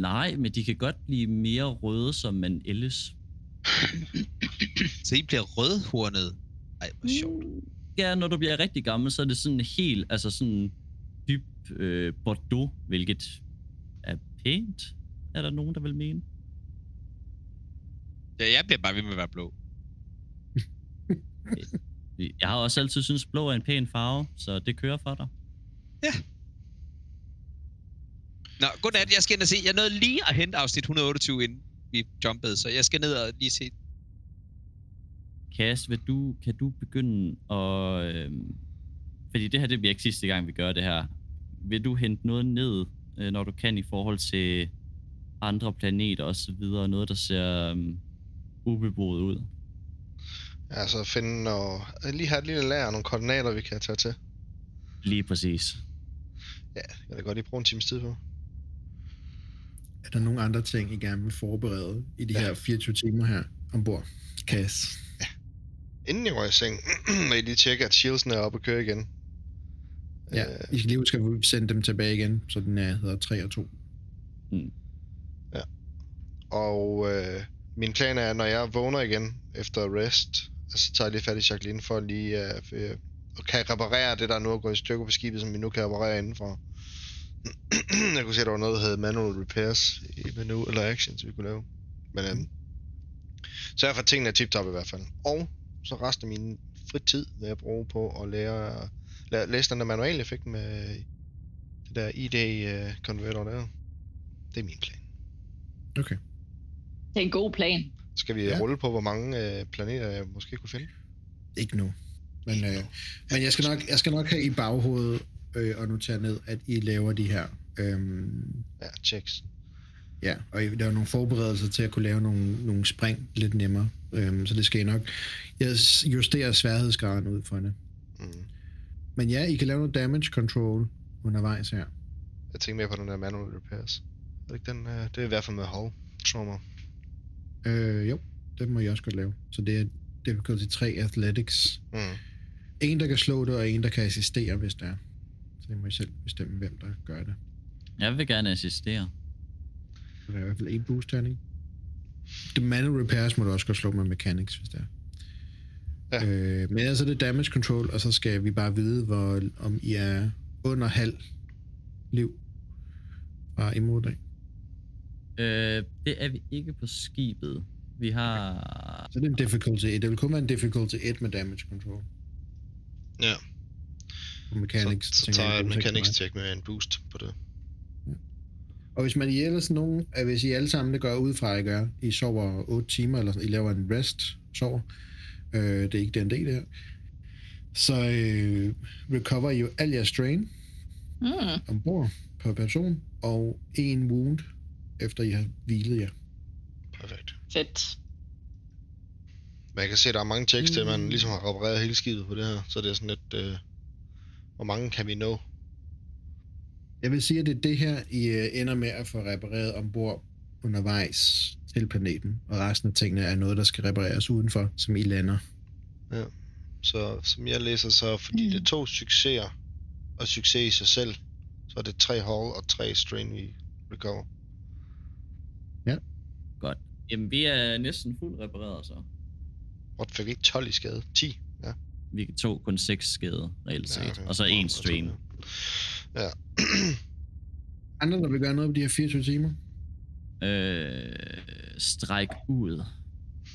nej, men de kan godt blive mere røde, som man ellers. Så I bliver rødhornet. Ej, hvor sjovt. Ja, når du bliver rigtig gammel, så er det sådan helt, altså sådan dyb øh, bordeaux, hvilket er pænt, er der nogen, der vil mene. Ja, jeg bliver bare ved med at være blå. Jeg har også altid syntes, blå er en pæn farve, så det kører for dig. Nå, godnat. Jeg skal ind og se. Jeg nåede lige at hente afsnit 128, inden vi jumpede, så jeg skal ned og lige se. Kas, vil du, kan du begynde at... Øh, fordi det her, det bliver ikke sidste gang, vi gør det her. Vil du hente noget ned, øh, når du kan, i forhold til andre planeter og så videre? Noget, der ser øh, ubeboet ud? Ja, så finde og lige have et lille lager og nogle koordinater, vi kan tage til. Lige præcis. Ja, jeg vil godt lige bruge en times tid på. Er der nogle andre ting, I gerne vil forberede i de Ja. her 24 timer her ombord? Kas. Inden jeg går i seng, vil I lige tjekke, at shieldsene er oppe og køre igen. Ja, Øh, I skal lige huske at sende dem tilbage igen, så den er, hedder 3 og 2. Og øh, min plan er, når jeg vågner igen efter rest, så tager jeg lige fat i Jacqueline for lige øh, øh, kan reparere det, der nu er gået i stykker på skibet, som vi nu kan reparere indenfor. jeg kunne se, at der var noget, der hed manual repairs i menu eller actions, vi kunne lave. Men øh, så er for tingene tip-top i hvert fald. Og så resten af min fritid vil jeg bruge på at lære, lære læse den der manual, jeg fik med øh, det der ID-converter øh, der. Det er min plan. Okay. Det er en god plan. Skal vi Ja. rulle på, hvor mange øh, planeter jeg måske kunne finde? Ikke nu. Men, øh, men jeg, skal nok, jeg skal nok have i baghovedet øh, og notere ned, at I laver de her. Øhm, Ja, checks. ja, og I laver nogle forberedelser til at kunne lave nogle, nogle spring lidt nemmere. Øhm, så det skal I nok. Jeg justerer sværhedsgraden ud for det. Mm. Men ja, I kan lave noget damage control undervejs her. Jeg tænker mere på den der manual repairs. Er det ikke den? Øh, det er i hvert fald med hull trauma. Øh, jo, det må I også godt lave. Så det er difficulty 3 athletics. Mm. En, der kan slå det, og en, der kan assistere, hvis det er. Så det må I selv bestemme, hvem der gør det. Jeg vil gerne assistere. Så der er i hvert fald en boost terning. Det manual repairs må du også godt slå med mechanics, hvis det er. Ja. Øh, men ellers er det damage control, og så skal vi bare vide, hvor, om I er under halv liv fra imod af. Øh, det er vi ikke på skibet. Vi har... Så det er en difficulty 1. Det vil kun være en difficulty 1 med damage control. Ja, Og mechanics. så, så tager jeg et mechanics check med en boost på det. Og hvis man i ellers nogen, at hvis I alle sammen det gør udefra, I gør, I sover 8 timer, eller sådan, I laver en rest, sover, øh, det er ikke den del her, så øh, recover I jo al jeres strain Mm. ombord per person, og en wound, efter I har hvilet jer. Perfekt. Fedt. Men jeg kan se, at der er mange checks til, at man Mm. ligesom har repareret hele skibet på det her. Så det er sådan lidt... Øh, hvor mange kan vi nå? Jeg vil sige, at det er det her, I øh, ender med at få repareret ombord undervejs til planeten, og resten af tingene er noget, der skal repareres udenfor, som I lander. Så som jeg læser, så fordi Mm. det er to succeser, og succes i sig selv, så er det tre hull og tre strain, vi recover. Godt. Jamen, vi er næsten fuldt repareret, så. What, fik vi ikke 12 i skade? 10? Ja. Vi tog kun 6 skade, reelt set. Ja, okay. Og så en strain. Ja. Andre, der vil gøre noget på de her 24 timer? Øh, stræk ud.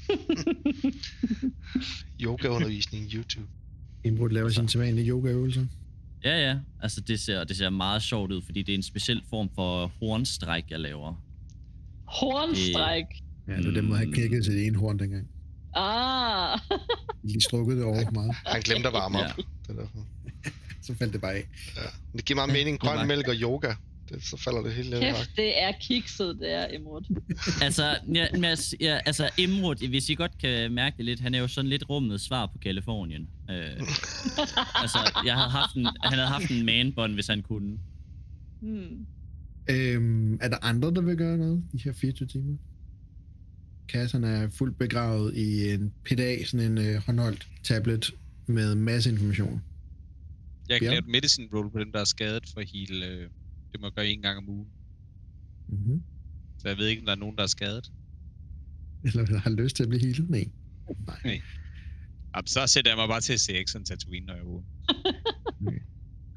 Yogaundervisning YouTube. Indbrud laver sine sædvanlige yogaøvelser. Ja, ja. Altså, det ser, det ser meget sjovt ud, fordi det er en speciel form for hornstræk, jeg laver. Hornstræk. Ja, det var dem, der havde knækket til det ene horn dengang. Ah. De strukket det over meget. Han glemte at varme op. Ja. Det er derfor. Så faldt det bare af. Ja. Men Det giver meget mening. Grøn mælk og yoga. Det, så falder det hele lidt Kæft, det er kikset, det er Imrud. Altså, ja, altså, ja, altså Imrud, hvis I godt kan mærke det lidt, han er jo sådan lidt rummet svar på Kalifornien. Øh, altså, jeg havde haft en, han havde haft en manbånd, hvis han kunne. Hmm. Øhm, er der andre, der vil gøre noget de her 24 timer? Kasserne er fuldt begravet i en PDA, sådan en øh, håndholdt tablet med masse information. Jeg kan lave medicine roll på dem, der er skadet for heal. Øh, det må jeg gøre en gang om ugen. Mm-hmm. Så jeg ved ikke, om der er nogen, der er skadet. Eller har lyst til at blive healet? Nej. Jamen, så sætter jeg mig bare til at se Exxon Tatooine, når jeg er ude.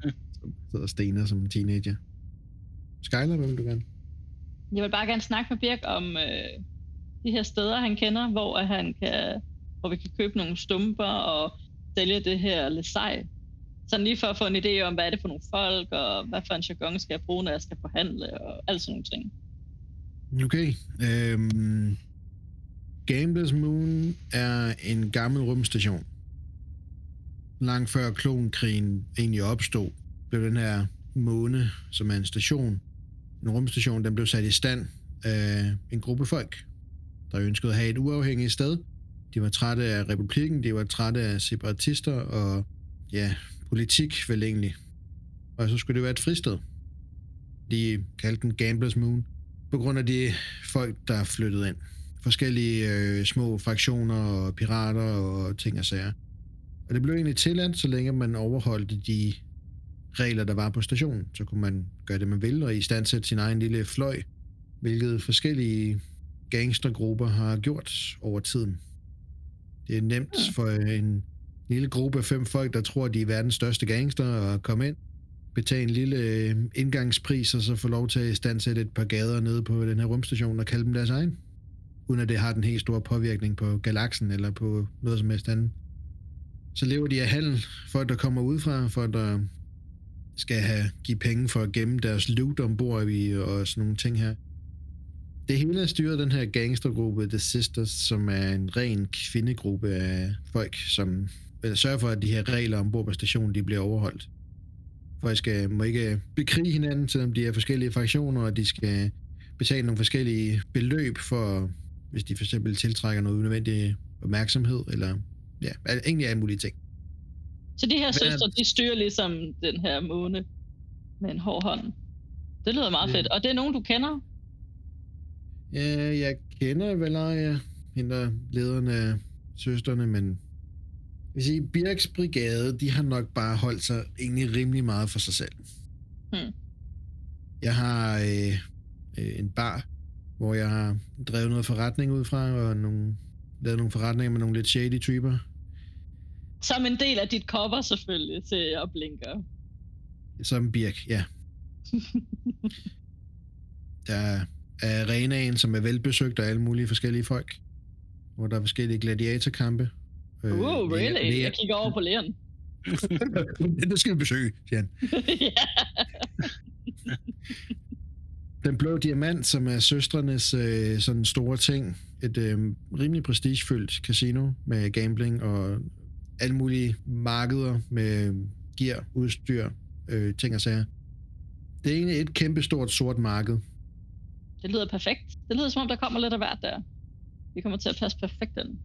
Sidder og stener som en teenager. Skyler, hvad vil du gerne? Jeg vil bare gerne snakke med Birk om øh, de her steder, han kender, hvor han kan, hvor vi kan købe nogle stumper og sælge det her lesej. Sådan lige for at få en idé om, hvad er det for nogle folk, og hvad for en jargon skal jeg bruge, når jeg skal forhandle, og alt sådan nogle ting. Okay. Øhm, Gamblers Moon er en gammel rumstation. Langt før klonkrigen egentlig opstod, blev den her måne, som er en station, en rumstation, den blev sat i stand af en gruppe folk, der ønskede at have et uafhængigt sted. De var trætte af republikken, de var trætte af separatister og ja, politik vel egentlig. Og så skulle det være et fristed. De kaldte den Gamblers Moon på grund af de folk, der flyttede ind. Forskellige øh, små fraktioner og pirater og ting og sager. Og det blev egentlig tilladt, så længe man overholdte de regler, der var på stationen. Så kunne man gøre det, man ville, og i stand sætte sin egen lille fløj, hvilket forskellige gangstergrupper har gjort over tiden. Det er nemt for en lille gruppe af fem folk, der tror, de er verdens største gangster, at komme ind, betale en lille øh, indgangspris, og så få lov til at istandsætte et par gader nede på den her rumstation og kalde dem deres egen. Uden at det har den helt store påvirkning på galaksen eller på noget som helst andet. Så lever de af handel, folk der kommer udefra, folk der skal have, give penge for at gemme deres loot ombord i og sådan nogle ting her. Det hele er styret af den her gangstergruppe The Sisters, som er en ren kvindegruppe af folk, som vil sørge for, at de her regler ombord på stationen, de bliver overholdt. Folk skal, må ikke bekrige hinanden, selvom de er forskellige fraktioner, og de skal betale nogle forskellige beløb for, hvis de for eksempel tiltrækker noget unødvendig opmærksomhed, eller ja, egentlig alle mulige ting. Så de her Hvad søstre, de styrer ligesom den her måne med en hård hånd. Det lyder meget Ja. fedt. Og det er nogen, du kender? Ja, jeg kender Valeria, hende der er lederen af søsterne, men jeg vil sige, Birks brigade, de har nok bare holdt sig egentlig rimelig meget for sig selv. Hmm. Jeg har øh, øh, en bar, hvor jeg har drevet noget forretning ud fra, og nogle, lavet nogle forretninger med nogle lidt shady typer. Som en del af dit cover selvfølgelig til at blinke. Som Birk, ja. Der er arenaen, som er velbesøgt af alle mulige forskellige folk, hvor der er forskellige gladiatorkampe. Uh, really? Lea- Jeg kigger over på læren. det skal vi besøge, siger han. Den blå diamant, som er søstrenes øh, sådan store ting. Et øh, rimelig prestigefyldt casino med gambling og alle mulige markeder med gear, udstyr, øh, ting og sager. Det er egentlig et kæmpe stort sort marked. Det lyder perfekt. Det lyder som om, der kommer lidt af hvert der. Vi kommer til at passe perfekt ind.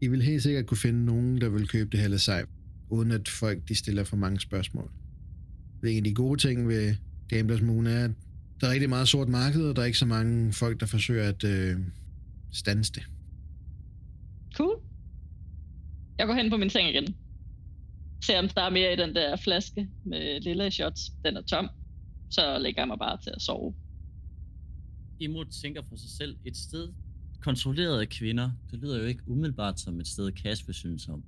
I vil helt sikkert kunne finde nogen, der vil købe det her sej, uden at folk de stiller for mange spørgsmål. En af de gode ting ved Gamblers Moon er, at der er rigtig meget sort marked, og der er ikke så mange folk, der forsøger at øh, standse det. Cool. Jeg går hen på min seng igen. Ser om der er mere i den der flaske med lille shots. Den er tom. Så lægger jeg mig bare til at sove. Imod tænker for sig selv, et sted kontrolleret af kvinder, det lyder jo ikke umiddelbart som et sted, Cash vil synes om.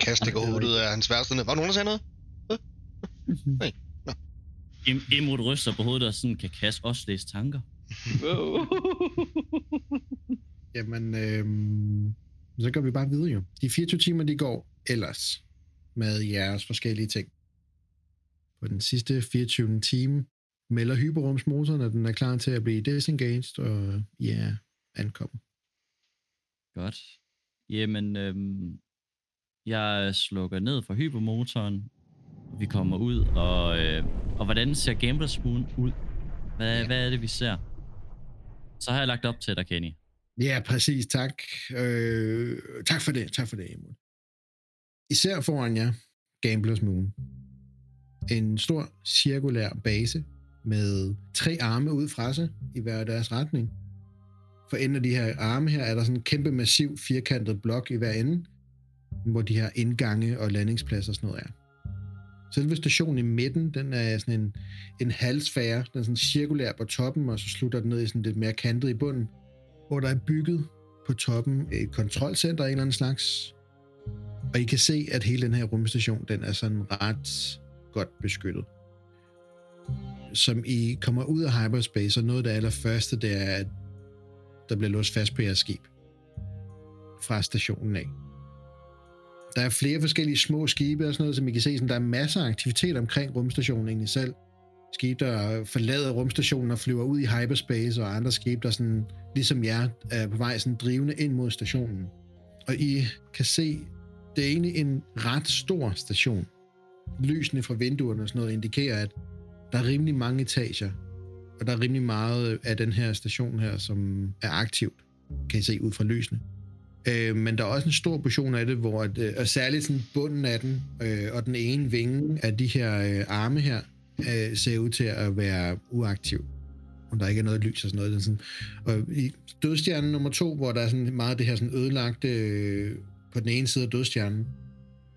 Kast det går ud af hans værste ned. Var der nogen, der sagde noget? Im- Imod ryster på hovedet, og sådan kan Cash også læse tanker. wow. Jamen, øh, så går vi bare videre jo. De 24 timer, de går ellers med jeres forskellige ting. På den sidste 24. time melder hyperrumsmotoren, at den er klar til at blive disengaged, og I er ankommet. Godt. Jamen, øhm, jeg slukker ned for hypermotoren. Vi kommer ud, og, øh, og hvordan ser Gamblers Moon ud? Hvad, Ja. ja. hvad er det, vi ser? Så har jeg lagt op til dig, Kenny. Ja, præcis. Tak. Øh, tak for det. Tak for det, Emil. Især foran jer, Gamblers Moon. En stor cirkulær base med tre arme ud fra sig i hver deres retning. For enden af de her arme her er der sådan en kæmpe massiv firkantet blok i hver ende, hvor de her indgange og landingspladser og sådan noget er. Selve stationen i midten, den er sådan en, en halvsfære, den er sådan cirkulær på toppen, og så slutter den ned i sådan lidt mere kantet i bunden hvor der er bygget på toppen et kontrolcenter af en eller anden slags. Og I kan se, at hele den her rumstation, den er sådan ret godt beskyttet. Som I kommer ud af hyperspace, og noget af det allerførste, det er, at der bliver låst fast på jeres skib. Fra stationen af. Der er flere forskellige små skibe og sådan noget, som I kan se, sådan, der er masser af aktivitet omkring rumstationen egentlig selv. Skibe, der forlader rumstationen og flyver ud i hyperspace, og andre skibe, der sådan, ligesom jer, er på vej sådan drivende ind mod stationen. Og I kan se, det er egentlig en ret stor station. Lysene fra vinduerne og sådan noget indikerer, at der er rimelig mange etager, og der er rimelig meget af den her station her, som er aktivt, kan I se ud fra lysene. Øh, men der er også en stor portion af det, hvor at, øh, og særligt sådan bunden af den, øh, og den ene vinge af de her øh, arme her, øh, ser ud til at være uaktiv. Og der ikke er noget lys og sådan noget. Den sådan, og i dødstjernen nummer to, hvor der er sådan meget det her sådan ødelagte øh, på den ene side af dødstjernen,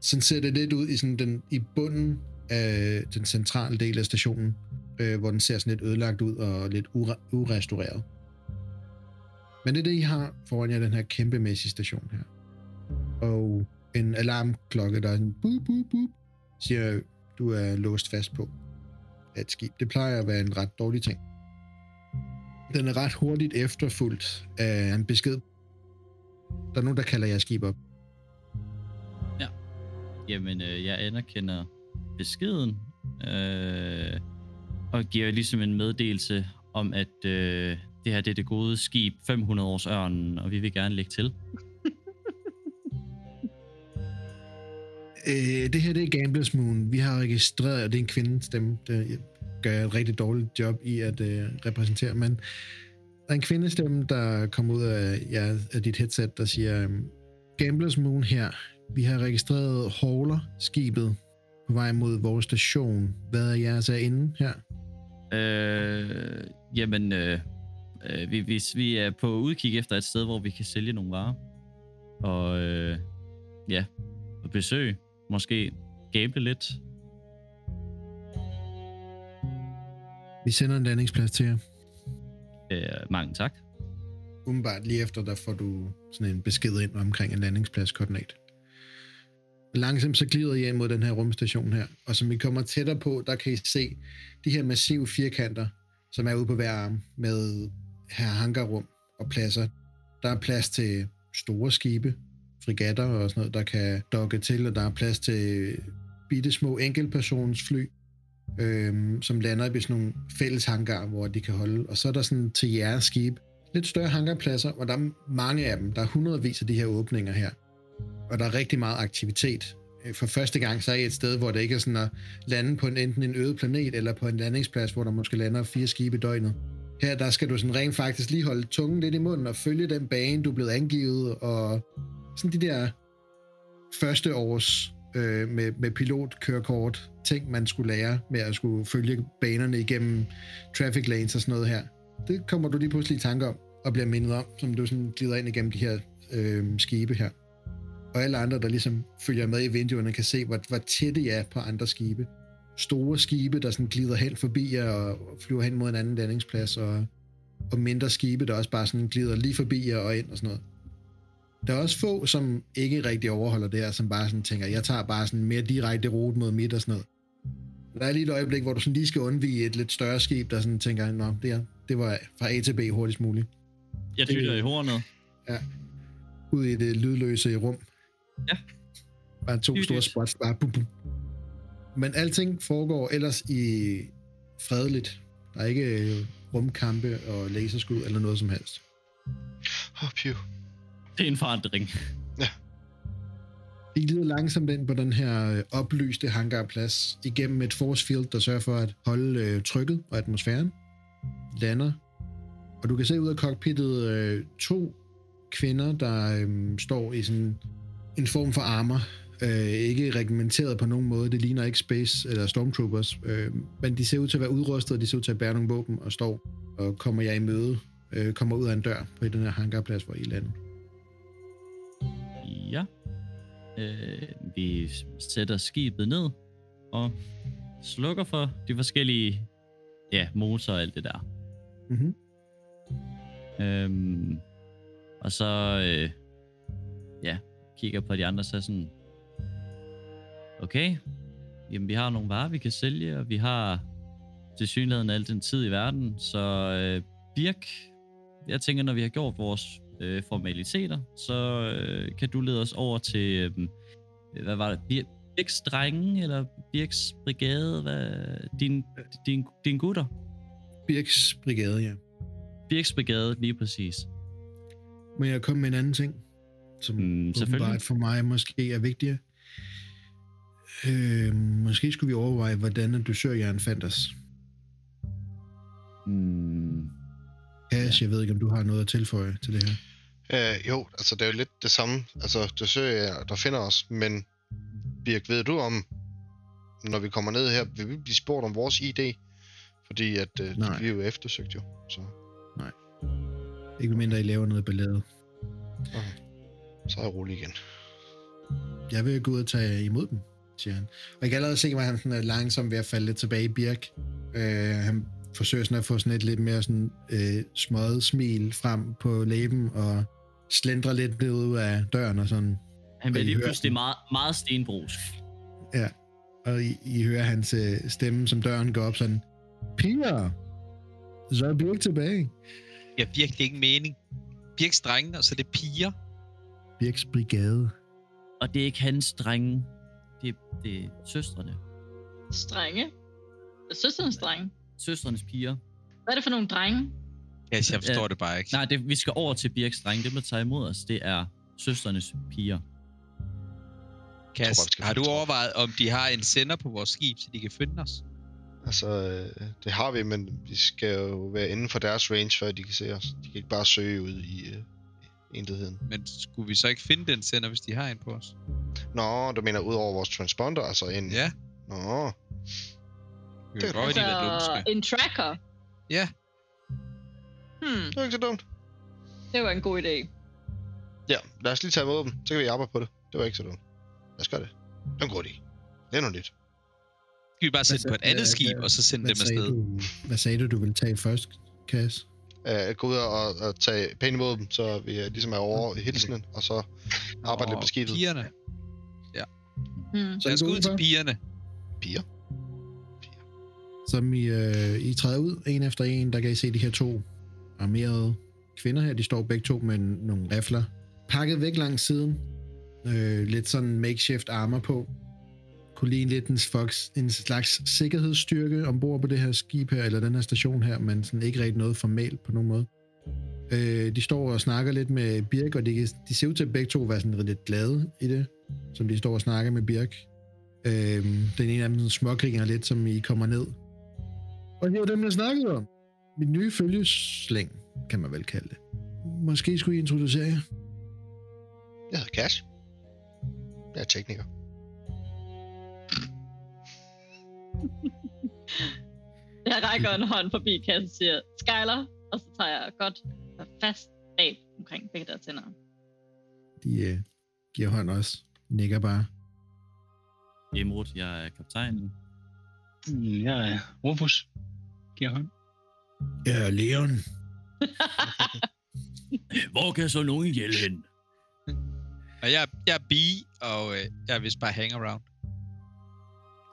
sådan ser det lidt ud i, sådan den, i bunden af den centrale del af stationen, øh, hvor den ser sådan lidt ødelagt ud og lidt ure- urestaureret. Men det er det, I har foran jer, den her kæmpemæssige station her. Og en alarmklokke, der er sådan boop, boop, boop, siger, du er låst fast på af et skib. Det plejer at være en ret dårlig ting. Den er ret hurtigt efterfulgt af en besked. Der er nogen, der kalder jeres skib op. Ja. Jamen, øh, jeg anerkender beskeden, øh, og giver ligesom en meddelelse om, at øh, det her det er det gode skib 500 års ørnen, og vi vil gerne lægge til. Øh, det her det er Gamblers Moon. Vi har registreret, at det er en kvindes stemme. der gør et rigtig dårligt job i at øh, repræsentere, men der er en kvindestemme, der kommer ud af, ja, af dit headset, der siger, øhm, Gamblers Moon her. Vi har registreret Hauler-skibet på vej mod vores station. Hvad er jeres er inde her? Øh, jamen, øh, øh vi, vi, vi er på udkig efter et sted, hvor vi kan sælge nogle varer. Og øh, ja, og besøg Måske gamble lidt. Vi sender en landingsplads til jer. Øh, mange tak. Umiddelbart lige efter, der får du sådan en besked ind omkring en landingspladskoordinat. Langsomt så glider I ind mod den her rumstation her, og som I kommer tættere på, der kan I se de her massive firkanter, som er ude på hver arm, med her hangarrum og pladser. Der er plads til store skibe, frigatter og sådan noget, der kan dokke til, og der er plads til bitte små enkeltpersons fly, øhm, som lander i sådan nogle fælles hangar, hvor de kan holde. Og så er der sådan til jeres skib lidt større hangarpladser, og der er mange af dem. Der er hundredvis af de her åbninger her. Og der er rigtig meget aktivitet. Øh, for første gang så er I et sted, hvor det ikke er sådan at lande på en, enten en øde planet, eller på en landingsplads, hvor der måske lander fire skibe i døgnet. Her der skal du sådan rent faktisk lige holde tungen lidt i munden og følge den bane, du er blevet angivet, og sådan de der første års øh, med, med pilotkørekort ting, man skulle lære med at skulle følge banerne igennem traffic lanes og sådan noget her. Det kommer du lige pludselig i tanke om, og bliver mindet om, som du sådan glider ind igennem de her øh, skibe her. Og alle andre, der ligesom følger med i vinduerne, kan se, hvor, hvor tætte I er på andre skibe. Store skibe, der sådan glider hen forbi jer og flyver hen mod en anden landingsplads, og, og mindre skibe, der også bare sådan glider lige forbi jer og ind og sådan noget. Der er også få, som ikke rigtig overholder det her, som bare sådan tænker, jeg tager bare sådan mere direkte rute mod midt og sådan noget. Der er lige et øjeblik, hvor du sådan lige skal undvige et lidt større skib, der sådan tænker, nå, det, er, det var fra A til B hurtigst muligt. Jeg tyder i hornet. Ud i det lydløse rum. Ja. Bare to Hyggeligt. store spots, bare bum, bum. Men alting foregår ellers i fredeligt. Der er ikke rumkampe og laserskud eller noget som helst. Oh, phew. Det er en forandring. I glider langsomt ind på den her øh, oplyste hangarplads igennem et force field, der sørger for at holde øh, trykket og atmosfæren. Lander. Og du kan se ud af cockpittet øh, to kvinder, der øh, står i sådan en form for armor. Øh, ikke reglementeret på nogen måde. Det ligner ikke Space eller Stormtroopers. Øh, men de ser ud til at være udrustet, og de ser ud til at bære nogle våben og står og kommer jeg i møde. Øh, kommer ud af en dør på den her hangarplads, hvor I lander. Ja. Øh, vi sætter skibet ned og slukker for de forskellige ja, motorer og alt det der. Mm-hmm. Øhm, Og så, øh, ja, kigger på de andre, så sådan, okay, jamen vi har nogle varer, vi kan sælge, og vi har til synligheden al den tid i verden, så øh, Birk, jeg tænker, når vi har gjort vores øh, formaliteter, så øh, kan du lede os over til, øh, hvad var det, Bir- Birks drenge, eller Birks brigade, hvad, din, din, din gutter? Birks brigade, ja. Birks brigade, lige præcis. Men jeg kom med en anden ting, som Mm, åbenbart for mig måske er vigtigere. Øh, måske skulle vi overveje, hvordan dusørjern fandt os. Mm, Cash, jeg ved ikke, om du har noget at tilføje til det her. Øh, jo, altså det er jo lidt det samme. Altså, det søger jeg, der finder os, men Birk, ved du om, når vi kommer ned her, vil vi blive spurgt om vores ID? Fordi at øh, Nej. vi er jo eftersøgt jo, så, Ikke mindre, I laver noget ballade. så er jeg rolig igen. Jeg vil gå ud og tage imod dem, siger han. Og jeg kan allerede se, at han er langsomt ved at falde lidt tilbage i Birk. Øh, han forsøger sådan at få sådan et lidt mere sådan, øh, smøget smil frem på læben, og slendrer lidt ned ud af døren og sådan. han bliver lige pludselig meget, meget stenbrusk. Ja. Og I, I hører hans øh, stemme, som døren går op sådan. Piger! Så er Birk tilbage. Jeg har virkelig ikke mening. Birks drenge, og så er det piger. Birks brigade. Og det er ikke hans drenge. Det, det er søstrene. Strenge. Søsterens drenge. Søstrenes piger. Hvad er det for nogle drenge? Ja, jeg forstår Ja. det bare ikke. Nej, det, vi skal over til Birks drenge. Det, der tager imod os, det er søstrenes piger. Kas, har du overvejet, om de har en sender på vores skib, så de kan finde os? Altså, øh, det har vi, men vi skal jo være inden for deres range, før de kan se os. De kan ikke bare søge ud i øh, intetheden. Men skulle vi så ikke finde den sender, hvis de har en på os? Nå, du mener ud over vores transponder, altså en... Ja, Nå, Det kan er godt, de Altså, lumske. en tracker. Ja, Hmm, det er ikke så dumt. det var en god idé. Ja, lad os lige tage imod dem. Så kan vi arbejde på det. Det var ikke så dumt. Lad os gøre det. Det er en god idé. Det er noget nyt. skal vi bare sætte på et andet hvad- skib, og så sende dem afsted. du, hvad sagde du, du ville tage først, Cass? Uh, gå ud og, og tage pænt imod dem, så vi uh, ligesom er over i hilsenen, og så arbejde lidt på skibet. Pigerne. Hmm. Så lad os gå ud til pigerne. Piger. Som I, øh, I træder ud, en efter en, der kan I se de her to armerede kvinder her. De står begge to med nogle rifler. Pakket væk langs siden. Øh, lidt sådan makeshift armor på. Kunne lige lidt en, fox, en slags sikkerhedsstyrke ombord på det her skib her, eller den her station her, men sådan ikke rigtig noget formelt på nogen måde. Øh, de står og snakker lidt med Birk, og de, de ser ud til at begge to være sådan lidt glade i det, som de står og snakker med Birk. Øh, den ene af dem smågriner lidt, som I kommer ned. Og det var dem, jeg snakkede om. Mit nye følgeslæng, kan man vel kalde det. Måske skulle I introducere jer. Jeg hedder Cash. Jeg er tekniker. Jeg rækker en hånd forbi kassen og siger, Skyler, og så tager jeg godt fast bag omkring begge deres tænder. De øh, giver hånd også. Nikker bare. Emrud, jeg er kaptajnen. Mm, Jeg er Rufus. Giver hånd. Ja, Leon. Hvor kan så nogen hjælpe hen? Og jeg, jeg er B, og øh, jeg er vist bare hang around.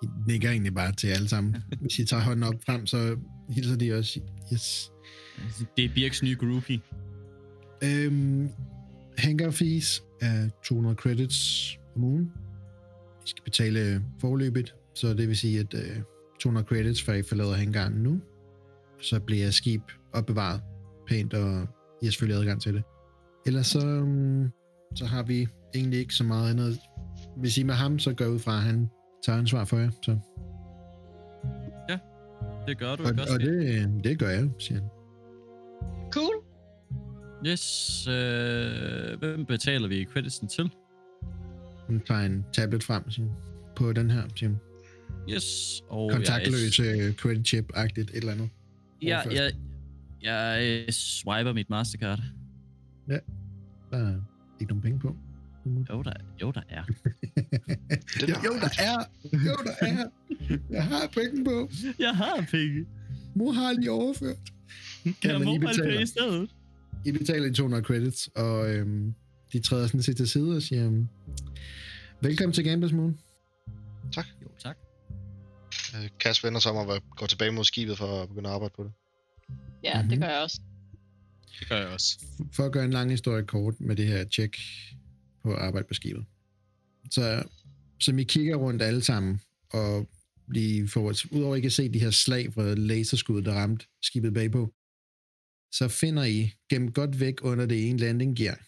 I nikker egentlig bare til alle sammen. Hvis I tager hånden op frem, så hilser de også. Yes. Det er Birks nye groupie. Øhm, hangar fees er 200 credits om ugen. I skal betale forløbet, så det vil sige, at øh, 200 credits, før I forlader hangaren nu. Så bliver skib opbevaret pænt, og I har selvfølgelig adgang til det. Ellers så, um, så har vi egentlig ikke så meget andet. Hvis I med ham, så går jeg ud fra, at han tager ansvar for jer. Så. Det gør du Og, også? og det, det gør jeg, siger han. Cool. Yes, øh, hvem betaler vi creditsen til? Hun tager en tablet frem siger han. på den her, siger. Yes, og Kontaktløs øh, credit chip-agtigt, et eller andet. Jeg, jeg, jeg, jeg øh, swiper mit Mastercard. Der er ikke nogen penge på. Jo, der, jo, der er. Det jo, jo, der er. Jo, der er. Jeg har penge på. Jeg har penge. Mor har lige overført. Kan mobile pay betale? i stedet? I betaler de 200 credits, og øhm, de træder sådan set til side og siger, øhm, velkommen til Gamblers Moon. Jo, tak. Øh, Cass vender sig om og går tilbage mod skibet for at begynde at arbejde på det. Ja, mm-hmm. Mhm. det gør jeg også. Det gør jeg også. For at gøre en lang historie kort med det her tjek på arbejde på skibet. Så som I kigger rundt alle sammen, og lige får, udover at I kan se de her slag fra laserskud, der ramte skibet bagpå, så finder I gemt godt væk under det ene landing gear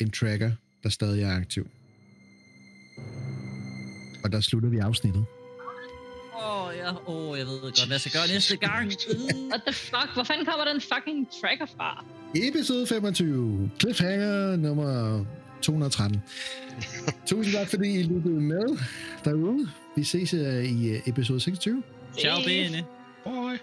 en tracker, der stadig er aktiv. Og der slutter vi afsnittet. Åh, oh, ja. Åh, oh, jeg ved godt, hvad jeg skal gøre næste gang. What the fuck? Hvor fanden kommer den fucking tracker fra? Episode 25. Cliffhanger nummer 213. Tusind tak, fordi I lyttede med derude. Vi ses øh, i øh, episode 26. Ciao, bene. Bye.